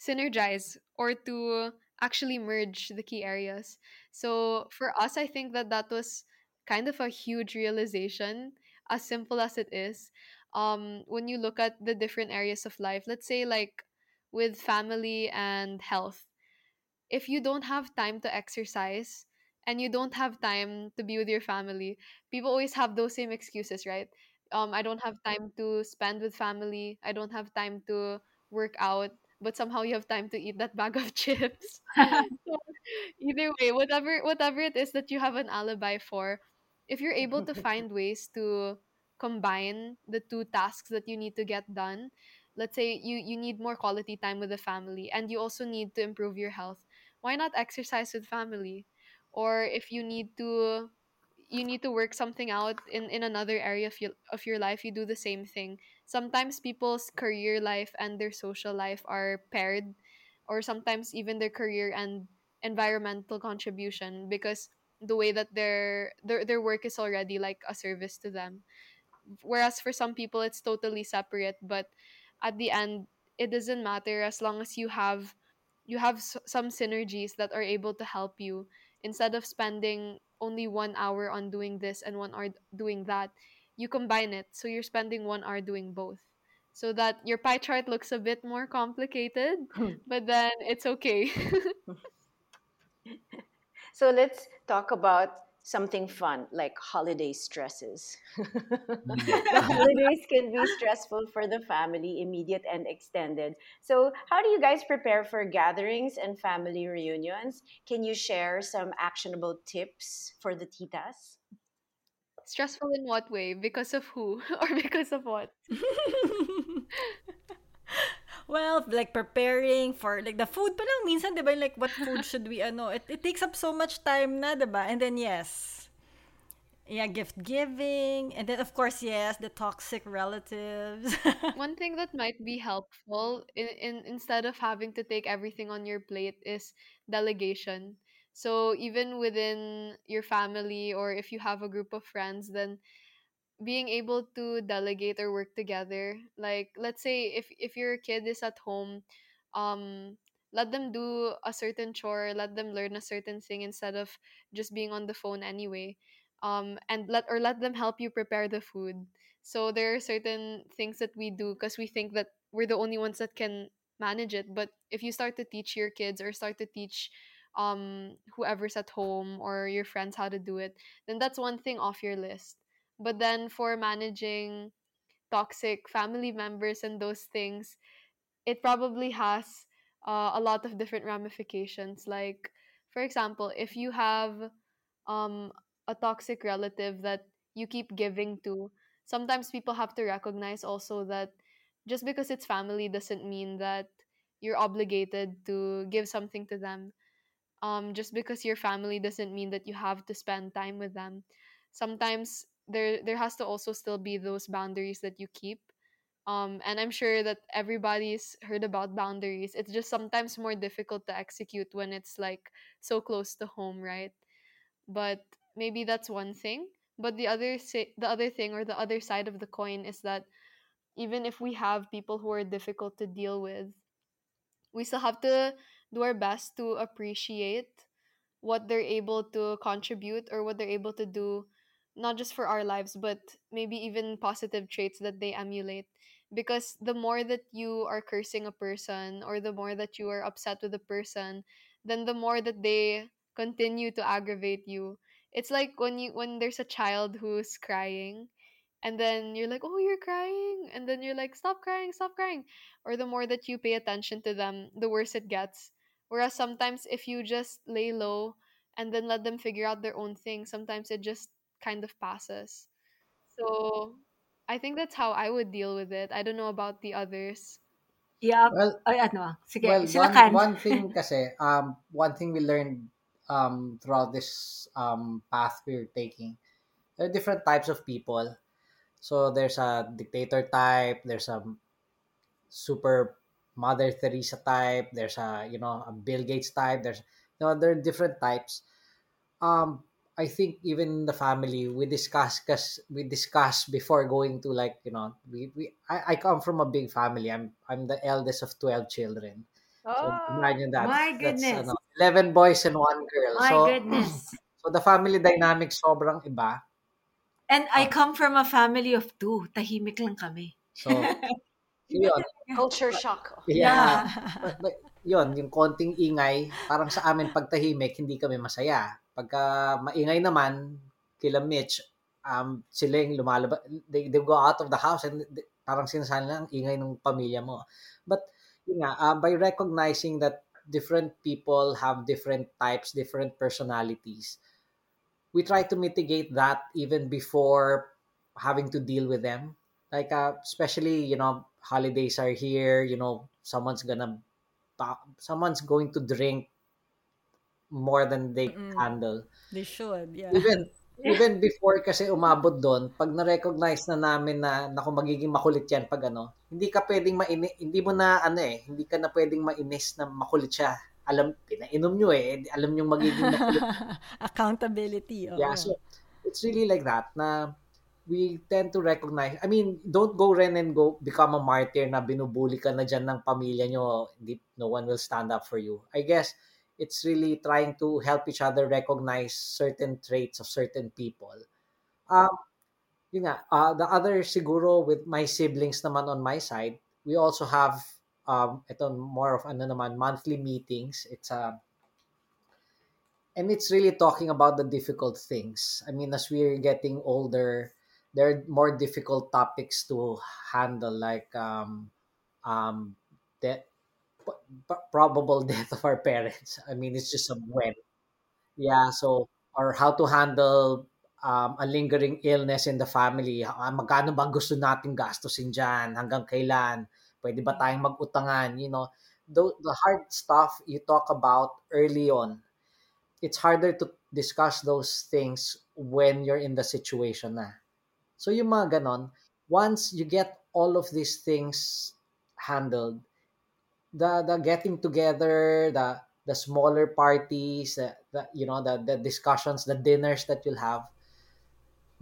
synergize or to actually merge the key areas. So for us, I think that that was kind of a huge realization, as simple as it is. Um, when you look at the different areas of life, let's say like with family and health if you don't have time to exercise and you don't have time to be with your family, people always have those same excuses, right? Um, I don't have time to spend with family. I don't have time to work out, but somehow you have time to eat that bag of chips. so either way, whatever whatever it is that you have an alibi for, if you're able to find ways to combine the two tasks that you need to get done, let's say you you need more quality time with the family and you also need to improve your health why not exercise with family? Or if you need to you need to work something out in in another area of your, of your life you do the same thing sometimes people's career life and their social life are paired or sometimes even their career and environmental contribution because the way that their their, their work is already like a service to them. Whereas for some people it's totally separate but at the end it doesn't matter as long as you have you have s- some synergies that are able to help you. Instead of spending only one hour on doing this and one hour doing that you combine it so you're spending one hour doing both so that your pie chart looks a bit more complicated but then it's okay So let's talk about something fun like holiday stresses. Holidays can be stressful for the family, immediate and extended. So, how do you guys prepare for gatherings and family reunions? Can you share some actionable tips for the titas? Stressful in what way? Because of who? or because of what? well, like preparing for like the food pa lang minsan 'di ba like what food should we ano it, it takes up so much time na 'di ba? And then yes. Yeah, gift giving and then of course yes, the toxic relatives. One thing that might be helpful in, in instead of having to take everything on your plate is delegation. So even within your family or if you have a group of friends, then being able to delegate or work together like let's say if if your kid is at home um let them do a certain chore let them learn a certain thing instead of just being on the phone anyway um and let or let them help you prepare the food. So there are certain things that we do because we think that we're the only ones that can manage it but if you start to teach your kids or start to teach um whoever's at home or your friends how to do it then that's one thing off your list but then for managing toxic family members and those things, it probably has uh, a lot of different ramifications. Like, for example, if you have um, a toxic relative that you keep giving to, sometimes people have to recognize also that just because it's family doesn't mean that you're obligated to give something to them. Um, just because you're family doesn't mean that you have to spend time with them. Sometimes there there has to also still be those boundaries that you keep. Um and i'm sure that everybody's heard about boundaries. It's just sometimes more difficult to execute when it's like so close to home right? But maybe that's one thing. But the other say, the other thing or the other side of the coin is that even if we have people who are difficult to deal with we still have to do our best to appreciate what they're able to contribute or what they're able to do not just for our lives but maybe even positive traits that they emulate. Because the more that you are cursing a person or the more that you are upset with a person then the more that they continue to aggravate you. It's like when you when there's a child who's crying and then you're like oh you're crying. And then you're like stop crying stop crying. Or the more that you pay attention to them the worse it gets whereas sometimes if you just lay low and then let them figure out their own thing sometimes it just kind of passes so i think that's how i would deal with it i don't know about the others Yeah. Well, Ay, ano? Sige, well, sila one one thing kasi um one thing we learned um throughout this um path we're taking, there are different types of people. So there's a dictator type, there's a super Mother Teresa type, there's a you know a Bill Gates type, there's you know there are different types. Um I think even in the family we discuss cause we discuss before going to like you know we, we I, I come from a big family. I'm I'm the eldest of 12 children. So Oh, imagine that. My That's goodness. ano, 11 boys and one girl. My so goodness. so the family dynamic sobrang iba. And I come from a family of two. Tahimik lang kami. So yun. culture shock. Yeah. Yeah. But, but yun, yung konting ingay, parang sa amin pag tahimik, hindi kami masaya. Pagka maingay naman, kila Mitch, um, sila yung lumalabas, they, they go out of the house and they- parang sinasabi lang ang ingay ng pamilya mo. But, yun nga, uh, by recognizing that different people have different types, different personalities, we try to mitigate that even before having to deal with them. Like, uh, especially, you know, holidays are here, you know, someone's gonna, someone's going to drink more than they Mm-mm. handle. They should, yeah. Even, even before kasi umabot doon, pag na-recognize na namin na, naku, magiging makulit yan pag ano, hindi ka pwedeng maini, hindi mo na, ano eh, hindi ka na pwedeng mainis na makulit siya. Alam, pinainom nyo eh, alam nyo magiging makulit Accountability, Yeah, oo. so it's really like that na we tend to recognize, I mean, don't go ren and go become a martyr na binubuli ka na dyan ng pamilya nyo, no one will stand up for you. I guess it's really trying to help each other recognize certain traits of certain people. Um, yun nga, uh, the other siguro with my siblings naman on my side, we also have um, ito more of ano naman, monthly meetings. It's a and it's really talking about the difficult things. I mean, as we're getting older, there are more difficult topics to handle, like um, um, death, probable death of our parents. I mean, it's just a when. Yeah, so or how to handle um, a lingering illness in the family. Ah, magkano ba gusto nating gastusin dyan? Hanggang kailan? Pwede ba tayong mag-utangan? You know, the, the hard stuff you talk about early on it's harder to discuss those things when you're in the situation na. So yung mga ganon, once you get all of these things handled, the the getting together, the the smaller parties, the, the you know the the discussions, the dinners that you'll have,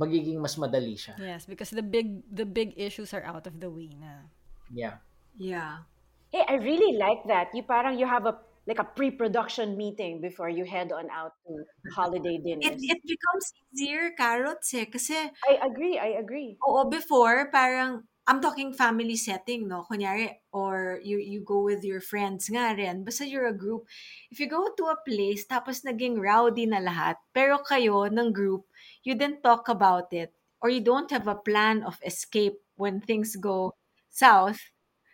magiging mas madali siya. Yes, because the big the big issues are out of the way na. Yeah. Yeah. Hey, I really like that. You parang you have a like a pre-production meeting before you head on out to holiday It, dinners. it becomes easier, carrots eh. Kasi, I agree, I agree. oo, before, parang, I'm talking family setting, no? Kunyari, or you, you go with your friends nga rin. Basta you're a group. If you go to a place, tapos naging rowdy na lahat, pero kayo, ng group, you didn't talk about it, or you don't have a plan of escape when things go south,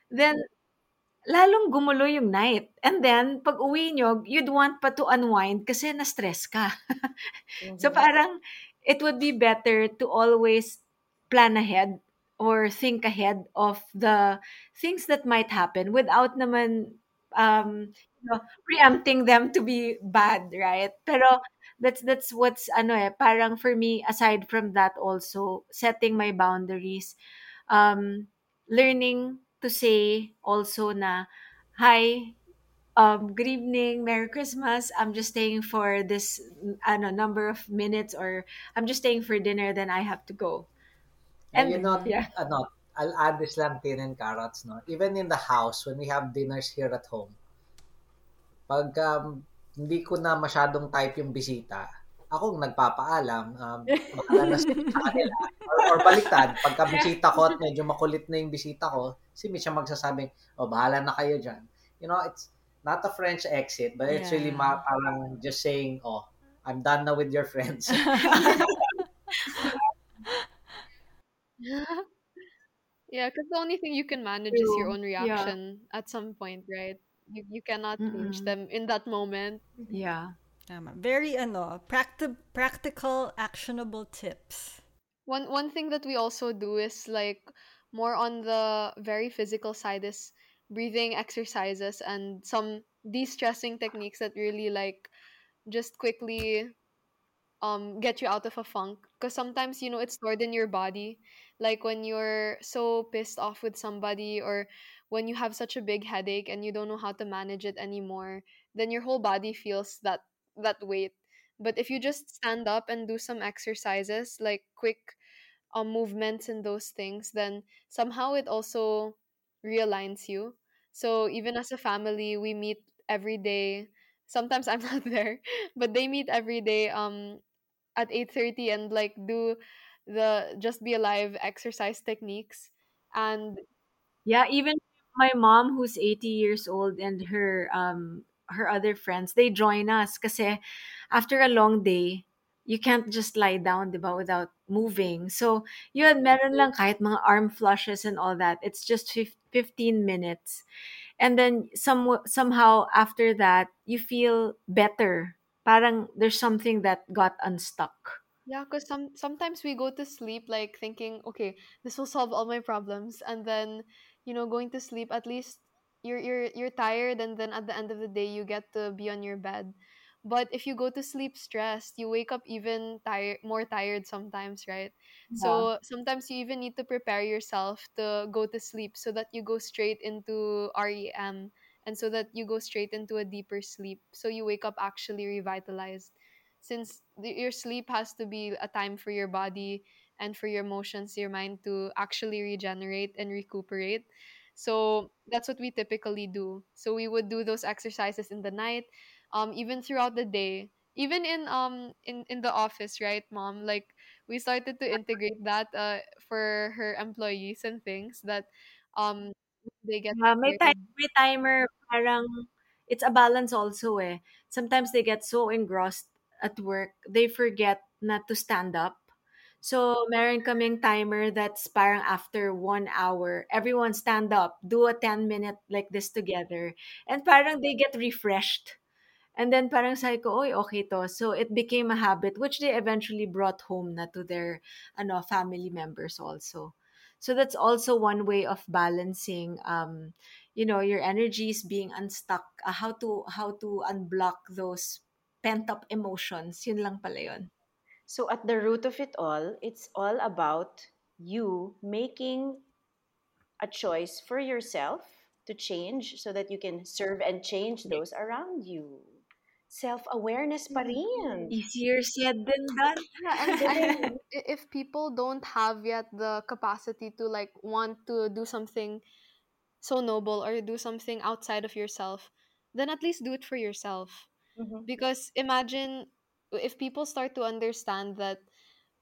then lalong gumulo yung night. And then, pag uwi nyo, you'd want pa to unwind kasi na-stress ka. so Mhm. parang, it would be better to always plan ahead or think ahead of the things that might happen without naman um, you know, preempting them to be bad, right? Pero that's that's what's ano eh, parang for me aside from that also setting my boundaries um learning to say also na hi um good evening merry christmas i'm just staying for this ano number of minutes or i'm just staying for dinner then i have to go And you know, yeah ano, I'll add this lang tin and carrots, no? Even in the house, when we have dinners here at home, pag um, hindi ko na masyadong type yung bisita, ako ang nagpapaalam, um, sa kanila. Or, or baliktad, pagka bisita ko at medyo makulit na yung bisita ko, si Mitch ang magsasabing, oh, bahala na kayo dyan. You know, it's not a French exit, but it's really ma- parang just saying, oh, I'm done now with your friends. Yeah, because the only thing you can manage is your True. own Yeah. reaction at some point, right? You, you cannot change Mm-mm. them in that moment. yeah Tama. Very ano, practi- practical, actionable tips. One one thing that we also do is like more on the very physical side is breathing exercises and some de-stressing techniques that really like just quickly um get you out of a funk. Because sometimes you know it's stored in your body. Like when you're so pissed off with somebody or when you have such a big headache and you don't know how to manage it anymore then your whole body feels that that weight. But if you just stand up and do some exercises like quick um, movements and those things then somehow it also realigns you. So even as a family we meet every day. Sometimes i'm not there but they meet every day um at 8:30 and like do the just be alive exercise techniques. And Yeah, even my mom who's 80 years old and her um her other friends, they join us. Because after a long day, you can't just lie down, 'di ba, without moving. So, yun, meron lang kahit mga arm flushes and all that. It's just fif- 15 minutes. And then some somehow after that, you feel better. Parang there's something that got unstuck. yeah because some sometimes we go to sleep like thinking okay this will solve all my problems and then you know going to sleep at least you're you're you're tired and then at the end of the day you get to be on your bed but if you go to sleep stressed you wake up even tired more tired sometimes right? So sometimes you even need to prepare yourself to go to sleep so that you go straight into REM and so that you go straight into a deeper sleep. So you wake up actually revitalized. Since your sleep has to be a time for your body and for your emotions your mind to actually regenerate and recuperate. So that's what we typically do. So we would do those exercises in the night um even throughout the day even in um in in the office right mom like we started to integrate that uh for her employees and things that um they get Uh, may time may timer parang it's a balance also eh. Sometimes they get so engrossed at work, they forget not to stand up. So, meron kaming timer that's parang after one hour, everyone stand up, do a 10 minute like this together. And parang they get refreshed. And then parang sabi ko, oy, okay to. So, it became a habit, which they eventually brought home na to their ano, family members also. So, that's also one way of balancing, um, you know, your energies being unstuck, uh, how to, how to unblock those pent up emotions. Yun lang pala yun. So at the root of it all, it's all about you making a choice for yourself to change so that you can serve and change those around you. Self-awareness pa rin. Easier said than done. Yeah, and I if people don't have yet the capacity to like want to do something so noble or do something outside of yourself, then at least do it for yourself. Mhm. Because imagine if people start to understand that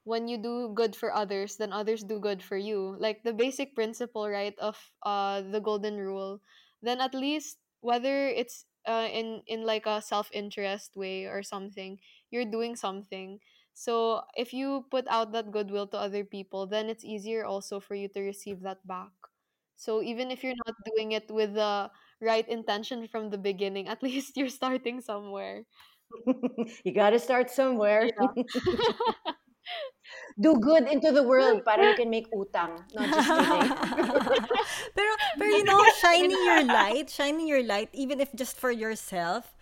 when you do good for others, then others do good for you. Like the basic principle, right, of uh the golden rule. Then at least whether it's uh in in like a self-interest way or something, you're doing something. So if you put out that goodwill to other people, then it's easier also for you to receive that back. So even if you're not doing it with the right intention from the beginning, at least you're starting somewhere. you gotta start somewhere. Yeah. Do good into the world para you can make utang. Not just kidding. pero, pero you know, shining your light, shining your light, even if just for yourself,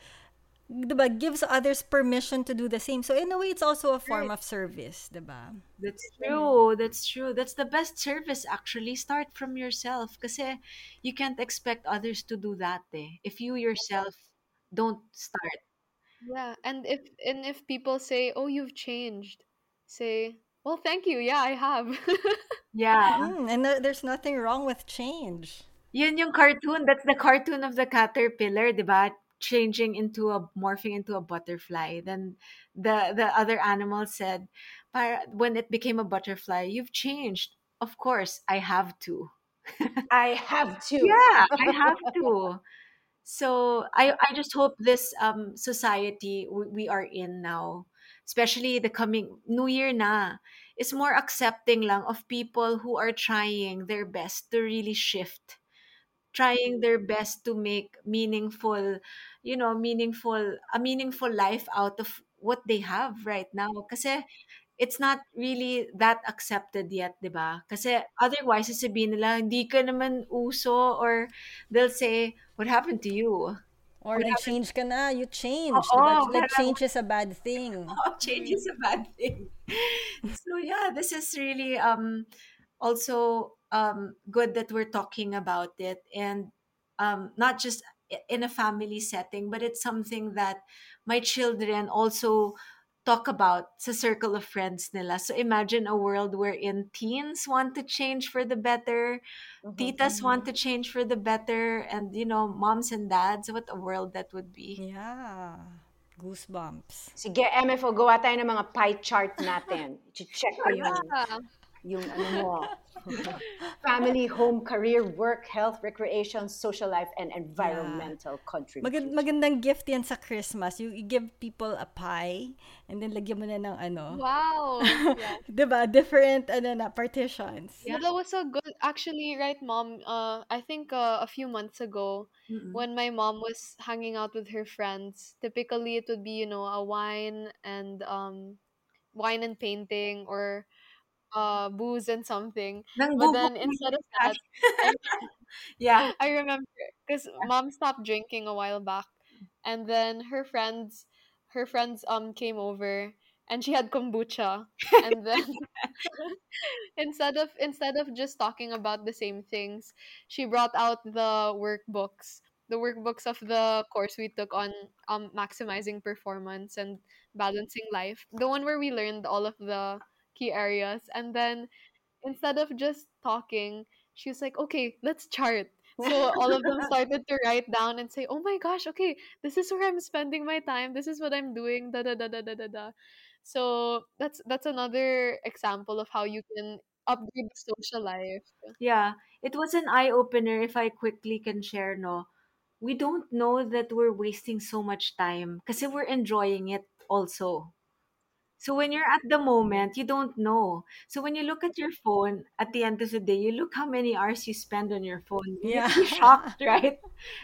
diba, gives others permission to do the same. So in a way, it's also a form of service, diba? That's true. That's true. That's the best service actually. Start from yourself kasi you can't expect others to do that eh. If you yourself don't start. Yeah, and if and if people say, "Oh, you've changed," say, "Well, thank you. Yeah, I have." Yeah. Mm, and there- there's nothing wrong with change. Yun yung cartoon. That's the cartoon of the caterpillar, di ba? Changing into a morphing into a butterfly. Then the the other animal said, para, when it became a butterfly, you've changed. Of course, I have to. I have to. Yeah, I have to. So I I just hope this um society w- we are in now, especially the coming New Year na, is more accepting lang of people who are trying their best to really shift, trying their best to make meaningful, you know, meaningful a meaningful life out of what they have right now. Kasi it's not really that accepted yet, 'di ba? Kasi otherwise sasabihin nila hindi ka naman uso or they'll say what happened to you? Or nag-change ka na, you change. Oo, diba? Like, change is a bad thing. Oh, change is a bad thing. so yeah, this is really um also um good that we're talking about it and um not just in a family setting, but it's something that my children also talk about sa circle of friends nila. So imagine a world wherein teens want to change for the better, Mhm. titas want to change for the better, and you know, moms and dads, what a world that would be. Yeah. Goosebumps. Sige, MFO, gawa tayo ng mga pie chart natin. I-check ko yung, yeah. Yung ano mo. Family, home, career, work, health, recreation, social life, and environmental contribution. Magand- magandang gift yan sa Christmas. You, you give people a pie and then lagyan mo na ng ano. Wow. Yeah. Diba? Different ano na, partitions. Yeah, that was so good. Actually, right, mom. Uh, I think uh, a few months ago, Mm-mm. when my mom was hanging out with her friends, typically it would be you know a wine and um, wine and painting or uh booze and something. Nang But then instead of that, I, yeah. I remember because mom stopped drinking a while back, and then her friends, her friends um came over and she had kombucha, and then instead of instead of just talking about the same things, she brought out the workbooks, the workbooks of the course we took on um maximizing performance and balancing life, the one where we learned all of the key areas, and then instead of just talking, she was like, okay, let's chart. So all of them started to write down and say, "Oh my gosh, okay, this is where I'm spending my time. This is what I'm doing." Da da da da da da da. So that's that's another example of how you can upgrade the social life. Yeah, it was an eye opener if I quickly can share, no. We don't know that we're wasting so much time kasi we're enjoying it. also. So when you're at the moment, you don't know. So when you look at your phone at the end of the day, you look how many hours you spend on your phone. You Yeah. be shocked, right?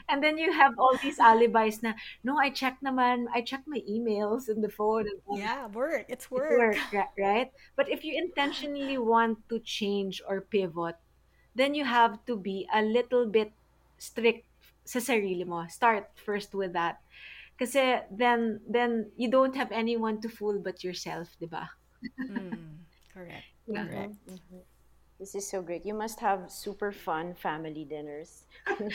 And then you have all these alibis na, no, I checked naman, I checked my emails in the phone and all yeah, work. It's it work. work, ri- right? But if you intentionally want to change or pivot, then you have to be a little bit strict sa sarili mo. Start first with that. Kasi then then you don't have anyone to fool but yourself, 'di ba? Mm, correct. Yeah. Correct. This is so great. You must have super fun family dinners.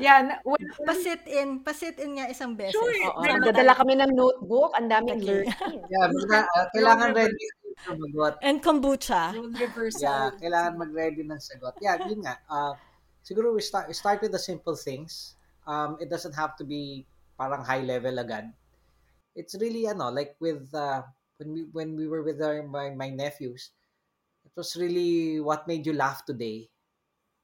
Yeah, na, when, Pasit in. Pasit in nga isang beses. Sure. Oo, nagdadala kami ng notebook. Ang daming Okay. learning. Yeah, basta, uh, kailangan ready yung sagot. And kombucha. Yeah, kailangan mag-ready ng sagot. Yeah, yun nga. Uh, siguro we start, we start with the simple things. Um, it doesn't have to be parang high level agad. It's really ano, like with uh, when we when we were with our, my my nephews, it was really what made you laugh today.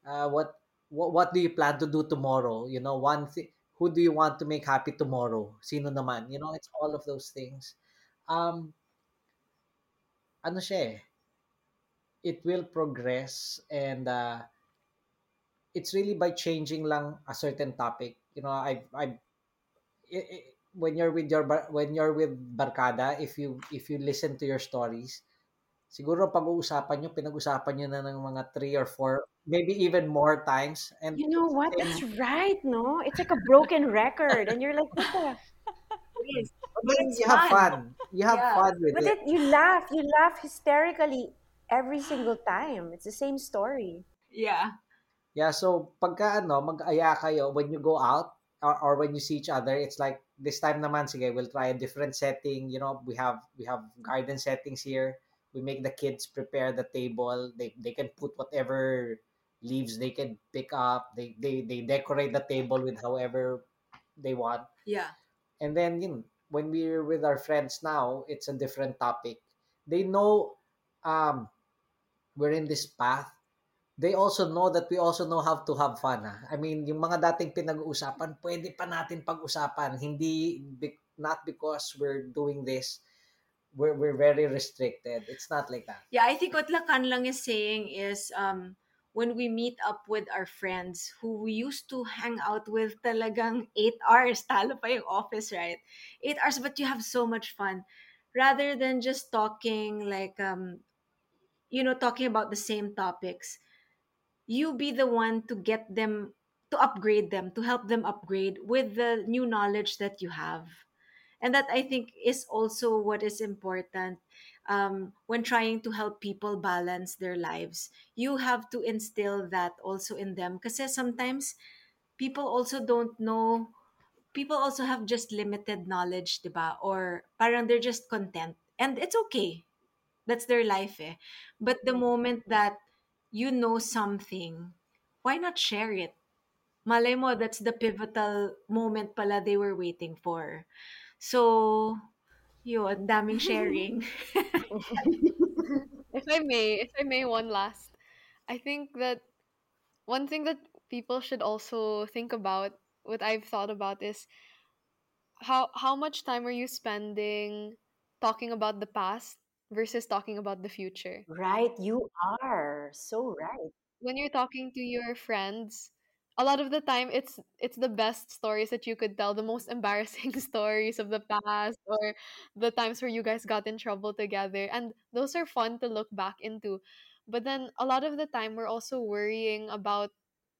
Uh, what what what do you plan to do tomorrow? You know, one thing. Who do you want to make happy tomorrow? Sino naman? You know, it's all of those things. Um, ano siya eh, it will progress and uh, it's really by changing lang a certain topic. You know, I I when you're with your when you're with barkada, if you if you listen to your stories, siguro pag-uusapan nyo, pinag-usapan nyo na ng mga three or four, maybe even more times. And You know what? That's right, no? It's like a broken record. And you're like, what the? But it's you have fun. fun. You have Yeah. fun with But it. it, you laugh. You laugh hysterically every single time. It's the same story. Yeah. Yeah, so pagka ano, mag-aya kayo when you go out or, or when you see each other, it's like this time naman sige, we'll try a different setting, you know, we have we have garden settings here. We make the kids prepare the table. They they can put whatever leaves they can pick up. They they they decorate the table with however they want. Yeah. And then yun, when we're with our friends now, it's a different topic. They know um we're in this path they also know that we also know how to have fun. ah. I mean, yung mga dating pinag-uusapan, pwede pa natin pag-usapan. Hindi, be- not because we're doing this, we're, we're very restricted. It's not like that. Yeah, I think what Lacan lang is saying is um when we meet up with our friends who we used to hang out with talagang 8 hours, talo pa yung office, right? 8 hours, but you have so much fun. Rather than just talking like, um, you know, talking about the same topics, you be the one to get them, to upgrade them, to help them upgrade with the new knowledge that you have. And that I think is also what is important um, when trying to help people balance their lives. You have to instill that also in them. Because sometimes people also don't know, people also have just limited knowledge, diba? Or parang they're just content. And it's okay. That's their life eh. But the moment that you know something, why not share it? Malay mo, that's the pivotal moment pala they were waiting for. So, yun, daming sharing. if I may, if I may, one last. I think that one thing that people should also think about, what I've thought about is how how much time are you spending talking about the past versus talking about the future? Right. You are so right. when you're talking to your friends a lot of the time it's it's the best stories that you could tell the most embarrassing stories of the past or the times where you guys got in trouble together and those are fun to look back into but then a lot of the time we're also worrying about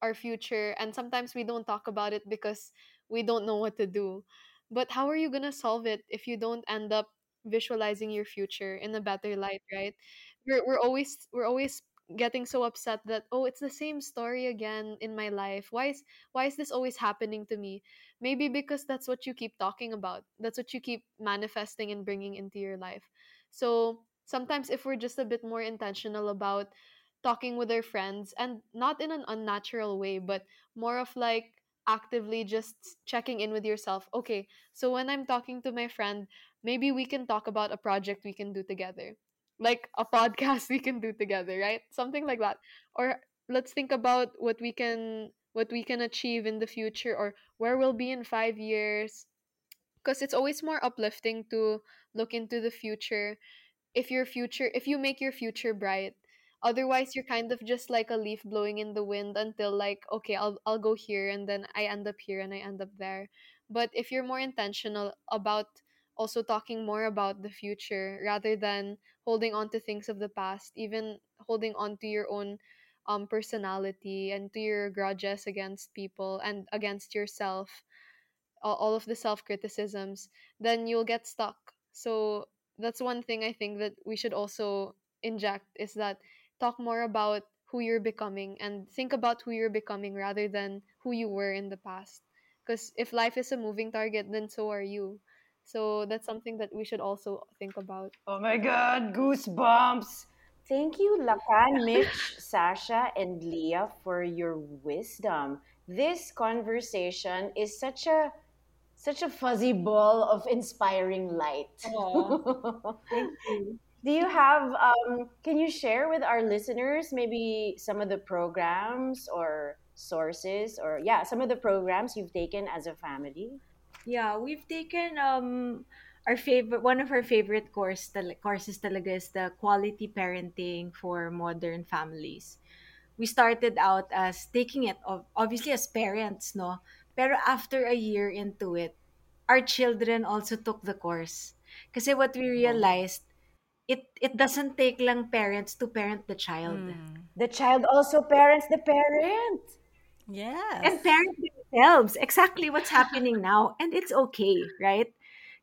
our future and sometimes we don't talk about it because we don't know what to do but how are you going to solve it if you don't end up visualizing your future in a better light right? We're, we're always we're always getting so upset that oh it's the same story again in my life. Why is why is this always happening to me? Maybe because that's what you keep talking about. That's what you keep manifesting and bringing into your life. So sometimes if we're just a bit more intentional about talking with our friends and not in an unnatural way but more of like actively just checking in with yourself okay so when i'm talking to my friend maybe we can talk about a project we can do together. Like a podcast we can do together right? Something like that. Or let's think about what we can what we can achieve in the future or where we'll be in 5 years. Because it's always more uplifting to look into the future. If your future if you make your future bright. Otherwise you're kind of just like a leaf blowing in the wind until like okay I'll I'll go here and then I end up here and I end up there. But if you're more intentional about also talking more about the future rather than holding on to things of the past even holding on to your own um personality and to your grudges against people and against yourself all, of the self criticisms, then you'll get stuck. So that's one thing I think that we should also inject is that talk more about who you're becoming and think about who you're becoming rather than who you were in the past. Because if life is a moving target, then so are you. So that's something that we should also think about. Oh my god, goosebumps! Thank you, Lakan, Mitch, Sasha, and Lia for your wisdom. This conversation is such a such a fuzzy ball of inspiring light. Thank you. Do you have, um, can you share with our listeners maybe some of the programs or sources or, yeah, some of the programs you've taken as a family? Yeah, we've taken um our favorite one of our favorite course tal- courses talaga is the quality parenting for modern families. We started out as taking it ob- obviously as parents, no? Pero after a year into it, our children also took the course. Kasi what we realized, it it doesn't take lang parents to parent the child. The child also parents the parent. Yes. and parents themselves exactly what's happening now and it's okay right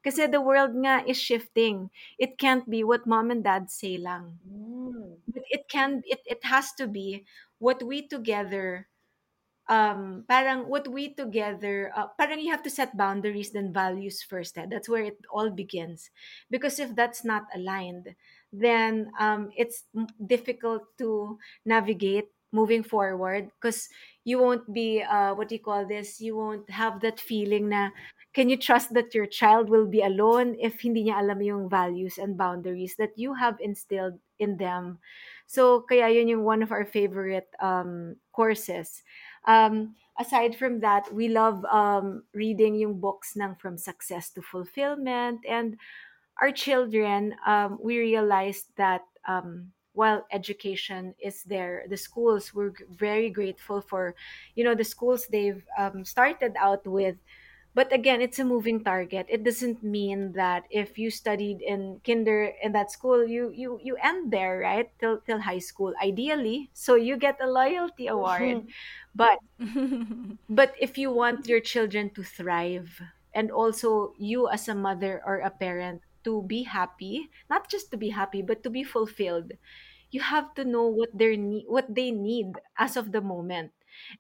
kasi the world nga is shifting it can't be what mom and dad say lang Mm. but it can it, it has to be what we together um parang what we together uh, parang you have to set boundaries then values first eh? that's where it all begins because if that's not aligned then um it's difficult to navigate moving forward because you won't be uh what do you call this you won't have that feeling na can you trust that your child will be alone if hindi niya alam yung values and boundaries that you have instilled in them so kaya yun yung one of our favorite um courses um, aside from that, we love um, reading yung books ng From Success to Fulfillment. And our children, um, we realized that um, while education is there, the schools, we're very grateful for, you know, the schools they've um, started out with. But again, it's a moving target. It doesn't mean that if you studied in kinder in that school, you you you end there, right? Till till high school, ideally. So you get a loyalty award. But but if you want your children to thrive and also you as a mother or a parent to be happy, not just to be happy but to be fulfilled, you have to know what their need what they need as of the moment.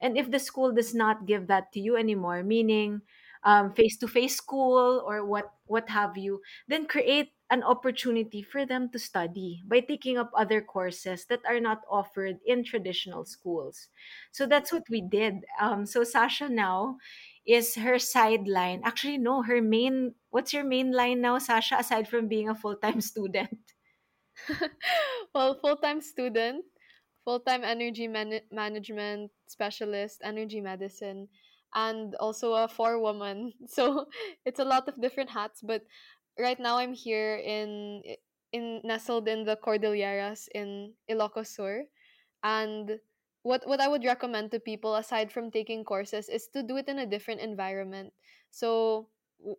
And if the school does not give that to you anymore, meaning um, face-to-face school or what what have you, then create an opportunity for them to study by taking up other courses that are not offered in traditional schools. So that's what we did. Um, so Sasha now is her sideline. Actually, no, her main. What's your main line now, Sasha? Aside from being a full time student. well, full time student, full time energy man- management specialist, energy medicine, and also a four woman. So it's a lot of different hats. But right now I'm here in in nestled in the Cordilleras in Ilocos Sur, and what what I would recommend to people aside from taking courses is to do it in a different environment. So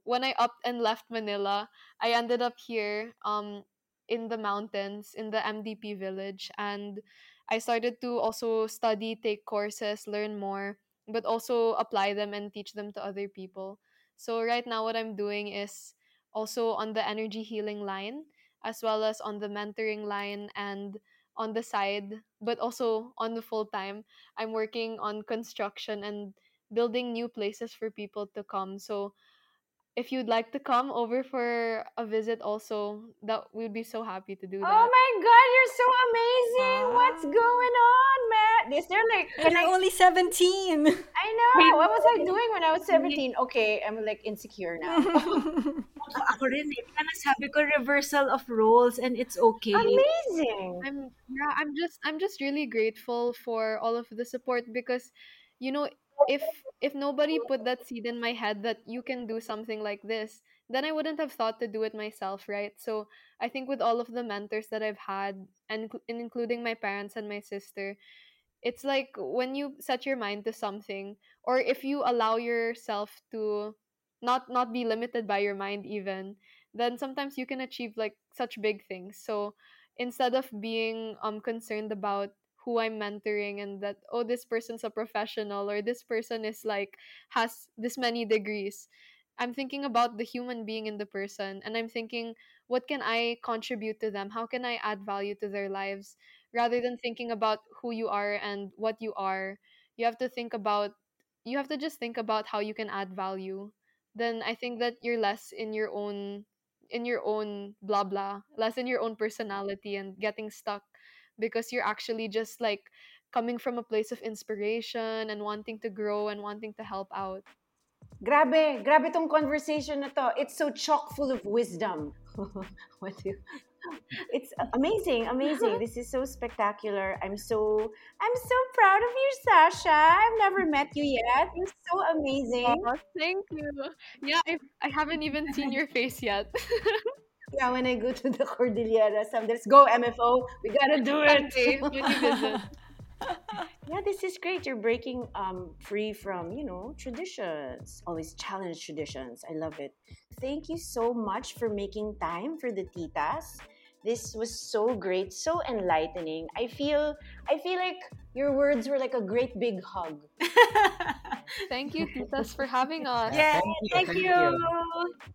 when I upped and left Manila, I ended up here um in the mountains in the MDP village and I started to also study, take courses, learn more, but also apply them and teach them to other people. So right now what I'm doing is also on the energy healing line as well as on the mentoring line and on the side but also on the full time i'm working on construction and building new places for people to come so if you'd like to come over for a visit also that we'd be so happy to do that. Oh my god, you're so amazing! What's going on, man? Is there like And can you're I only 17. I know. What was I doing when I was 17? Okay, I'm like insecure now. Ako, ako rin eh. Kaya nga sabi ko, reversal of roles and it's okay. Amazing. I'm yeah, I'm just I'm just really grateful for all of the support because you know if if nobody put that seed in my head that you can do something like this, then I wouldn't have thought to do it myself, right? So I think with all of the mentors that I've had, and inclu- including my parents and my sister, it's like when you set your mind to something, or if you allow yourself to not not be limited by your mind even, then sometimes you can achieve like such big things. So instead of being um concerned about who I'm mentoring and that oh this person's a professional or this person is like has this many degrees. I'm thinking about the human being in the person and I'm thinking what can I contribute to them? How can I add value to their lives? Rather than thinking about who you are and what you are you have to think about you have to just think about how you can add value. Then I think that you're less in your own in your own blah blah less in your own personality and getting stuck because you're actually just like coming from a place of inspiration and wanting to grow and wanting to help out. Grabe, grabe tong conversation na to. It's so chock full of wisdom. what do you, it's amazing, amazing. This is so spectacular. I'm so I'm so proud of you, Sasha. I've never met you yet. You're so amazing. Oh, thank you. Yeah, I, I haven't even seen your face yet. yeah, when I go to the Cordillera, some let's go MFO. We gotta do it. Okay, when you visit. yeah, this is great. You're breaking um, free from, you know, traditions. Always challenge traditions. I love it. Thank you so much for making time for the titas. This was so great, so enlightening. I feel I feel like your words were like a great big hug. thank you, titas, for having us. Yeah, thank you. Thank you.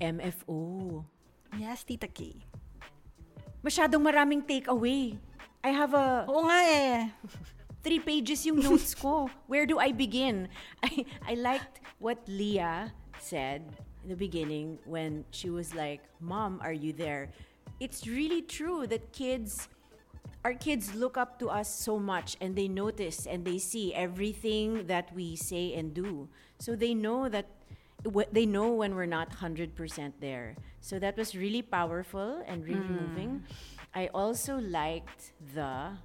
MFO. Yes, Tita K. Masyadong maraming takeaway. I have a... Oo nga eh. Three pages yung notes ko. Where do I begin? I, I liked what Lia said in the beginning when she was like, Mom, are you there? It's really true that kids our kids look up to us so much and they notice and they see everything that we say and do. So they know that they know when we're not 100% there. So that was really powerful and really mm. moving. I also liked the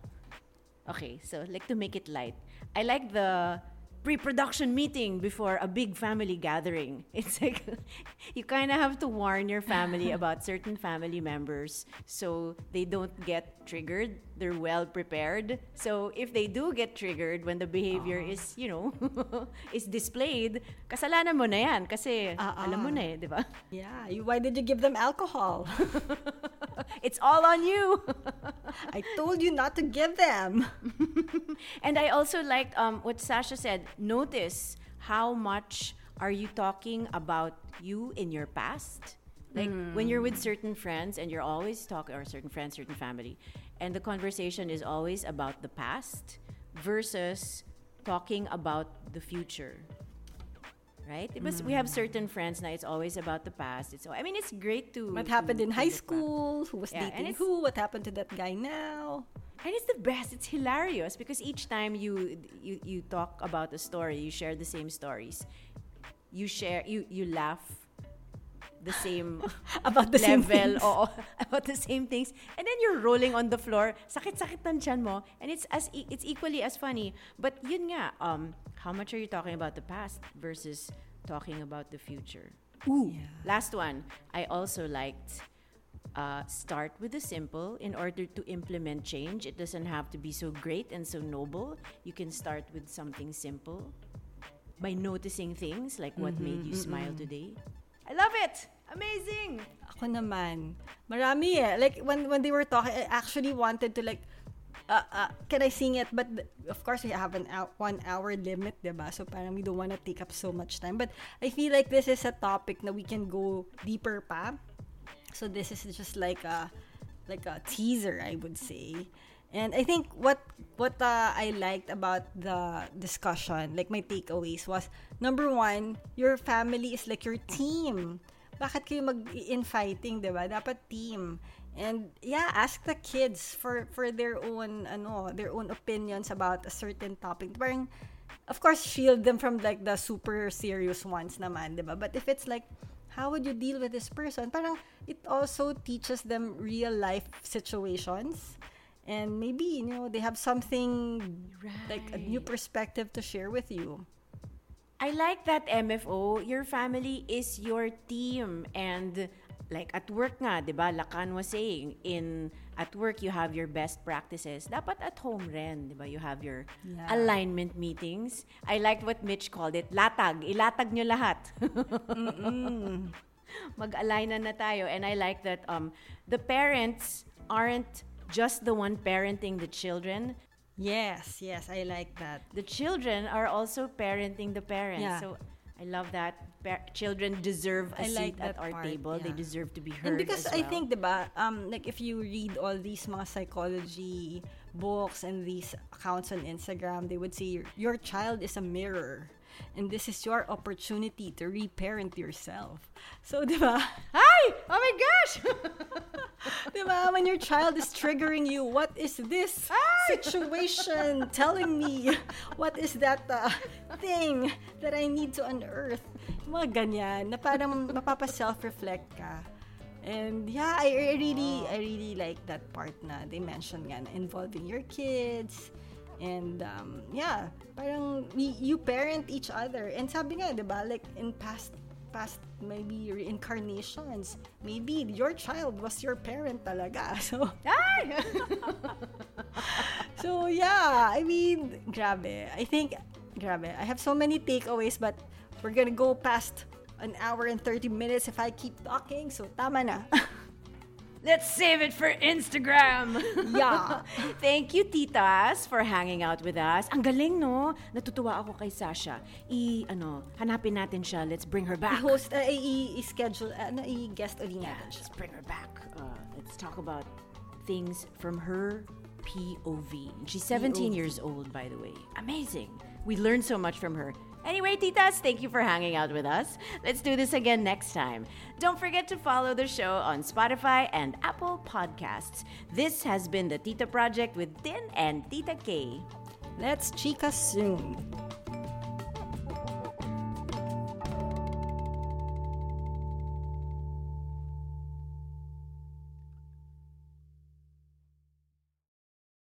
Okay, so like to make it light. I like the pre-production meeting before a big family gathering. It's like you kind of have to warn your family about certain family members so they don't get triggered. They're well prepared. So if they do get triggered when the behavior uh-huh. is, you know, is displayed, kasalanan mo na yan kasi uh-uh. alam mo na eh, di ba? Yeah, why did you give them alcohol? it's all on you. I told you not to give them. and I also liked um, what Sasha said. Notice how much are you talking about you in your past? Like mm. when you're with certain friends and you're always talking, or certain friends, certain family, and the conversation is always about the past versus talking about the future right? Was, mm. We have mm. certain friends now. It's always about the past. It's I mean, it's great to what happened to, in high school. Who was yeah, dating who? What happened to that guy now? And it's the best. It's hilarious because each time you you you talk about a story, you share the same stories. You share you you laugh the same about the level same oo, about the same things. And then you're rolling on the floor. Sakit-sakit ng tiyan mo. And it's as e- it's equally as funny. But yun nga um how much are you talking about the past versus talking about the future? Ooh. Yeah. last one. I also liked uh, start with the simple. In order to implement change it doesn't have to be so great and so noble. You can start with something simple by noticing things like what mm-hmm, made you mm-hmm. smile today I love it! Amazing! Ako naman. Marami eh. Like, when, when they were talking, I actually wanted to like, uh, uh, can I sing it? But of course, we have an hour, one hour limit, diba? So parang we don't want to take up so much time. But I feel like this is a topic that we can go deeper pa. So this is just like a like a teaser, I would say. And I think what what uh, I liked about the discussion, like my takeaways was number one, your family is like your team. Bakit kayo mag-infighting, 'di ba? Dapat team. And yeah, ask the kids for for their own ano, their own opinions about a certain topic. Parang of course shield them from like the super serious ones naman, 'di ba? But if it's like how would you deal with this person? Parang it also teaches them real life situations and maybe you know they have something right. like a new perspective to share with you I like that MFO. Your family is your team and like at work nga, 'di ba? Lakan was saying in at work you have your best practices. Dapat at home rin, 'di ba? You have your Yeah. alignment meetings. I liked what Mitch called it, latag. Ilatag nyo lahat. Mag-align na na tayo and I like that um the parents aren't just the one parenting the children. Yes, yes, I like that. the children are also parenting the parents. Yeah. So I love that. Pa- children deserve a I like seat at our part, table. They deserve to be heard. And because I think, diba, um, like if you read all these mga psychology books and these accounts on Instagram, they would say your child is a mirror. And this is your opportunity to reparent yourself. So, diba? Hi! Oh my gosh! Diba? When your child is triggering you, what is this situation telling me? What is that uh, thing that I need to unearth? Yung Mga ganyan, na parang mapapa-self-reflect ka. And yeah, I I really, I really like that part na they mentioned nga na involving your kids. And um, yeah, parang we, you parent each other. And sabi nga, di ba, like in past past maybe reincarnations, maybe your child was your parent talaga. So, so yeah, I mean, grabe. I think, grabe. I have so many takeaways, but we're gonna go past an hour and 30 minutes if I keep talking. So, tama na. Let's save it for Instagram. yeah. Thank you, titas, for hanging out with us. Ang galing, no? Natutuwa ako kay Sasha. I, ano, hanapin natin siya. Let's bring her back. I-host, uh, i- i-schedule, uh, ano, i-guest ulit Yeah, natin siya. let's bring her back. Uh, let's talk about things from her POV. And She's 17 POV. years old, by the way. Amazing. We learned so much from her. Anyway, titas, thank you for hanging out with us. Let's do this again next time. Don't forget to follow the show on Spotify and Apple Podcasts. This has been the Tita Project with Din and Tita K. Let's chika soon.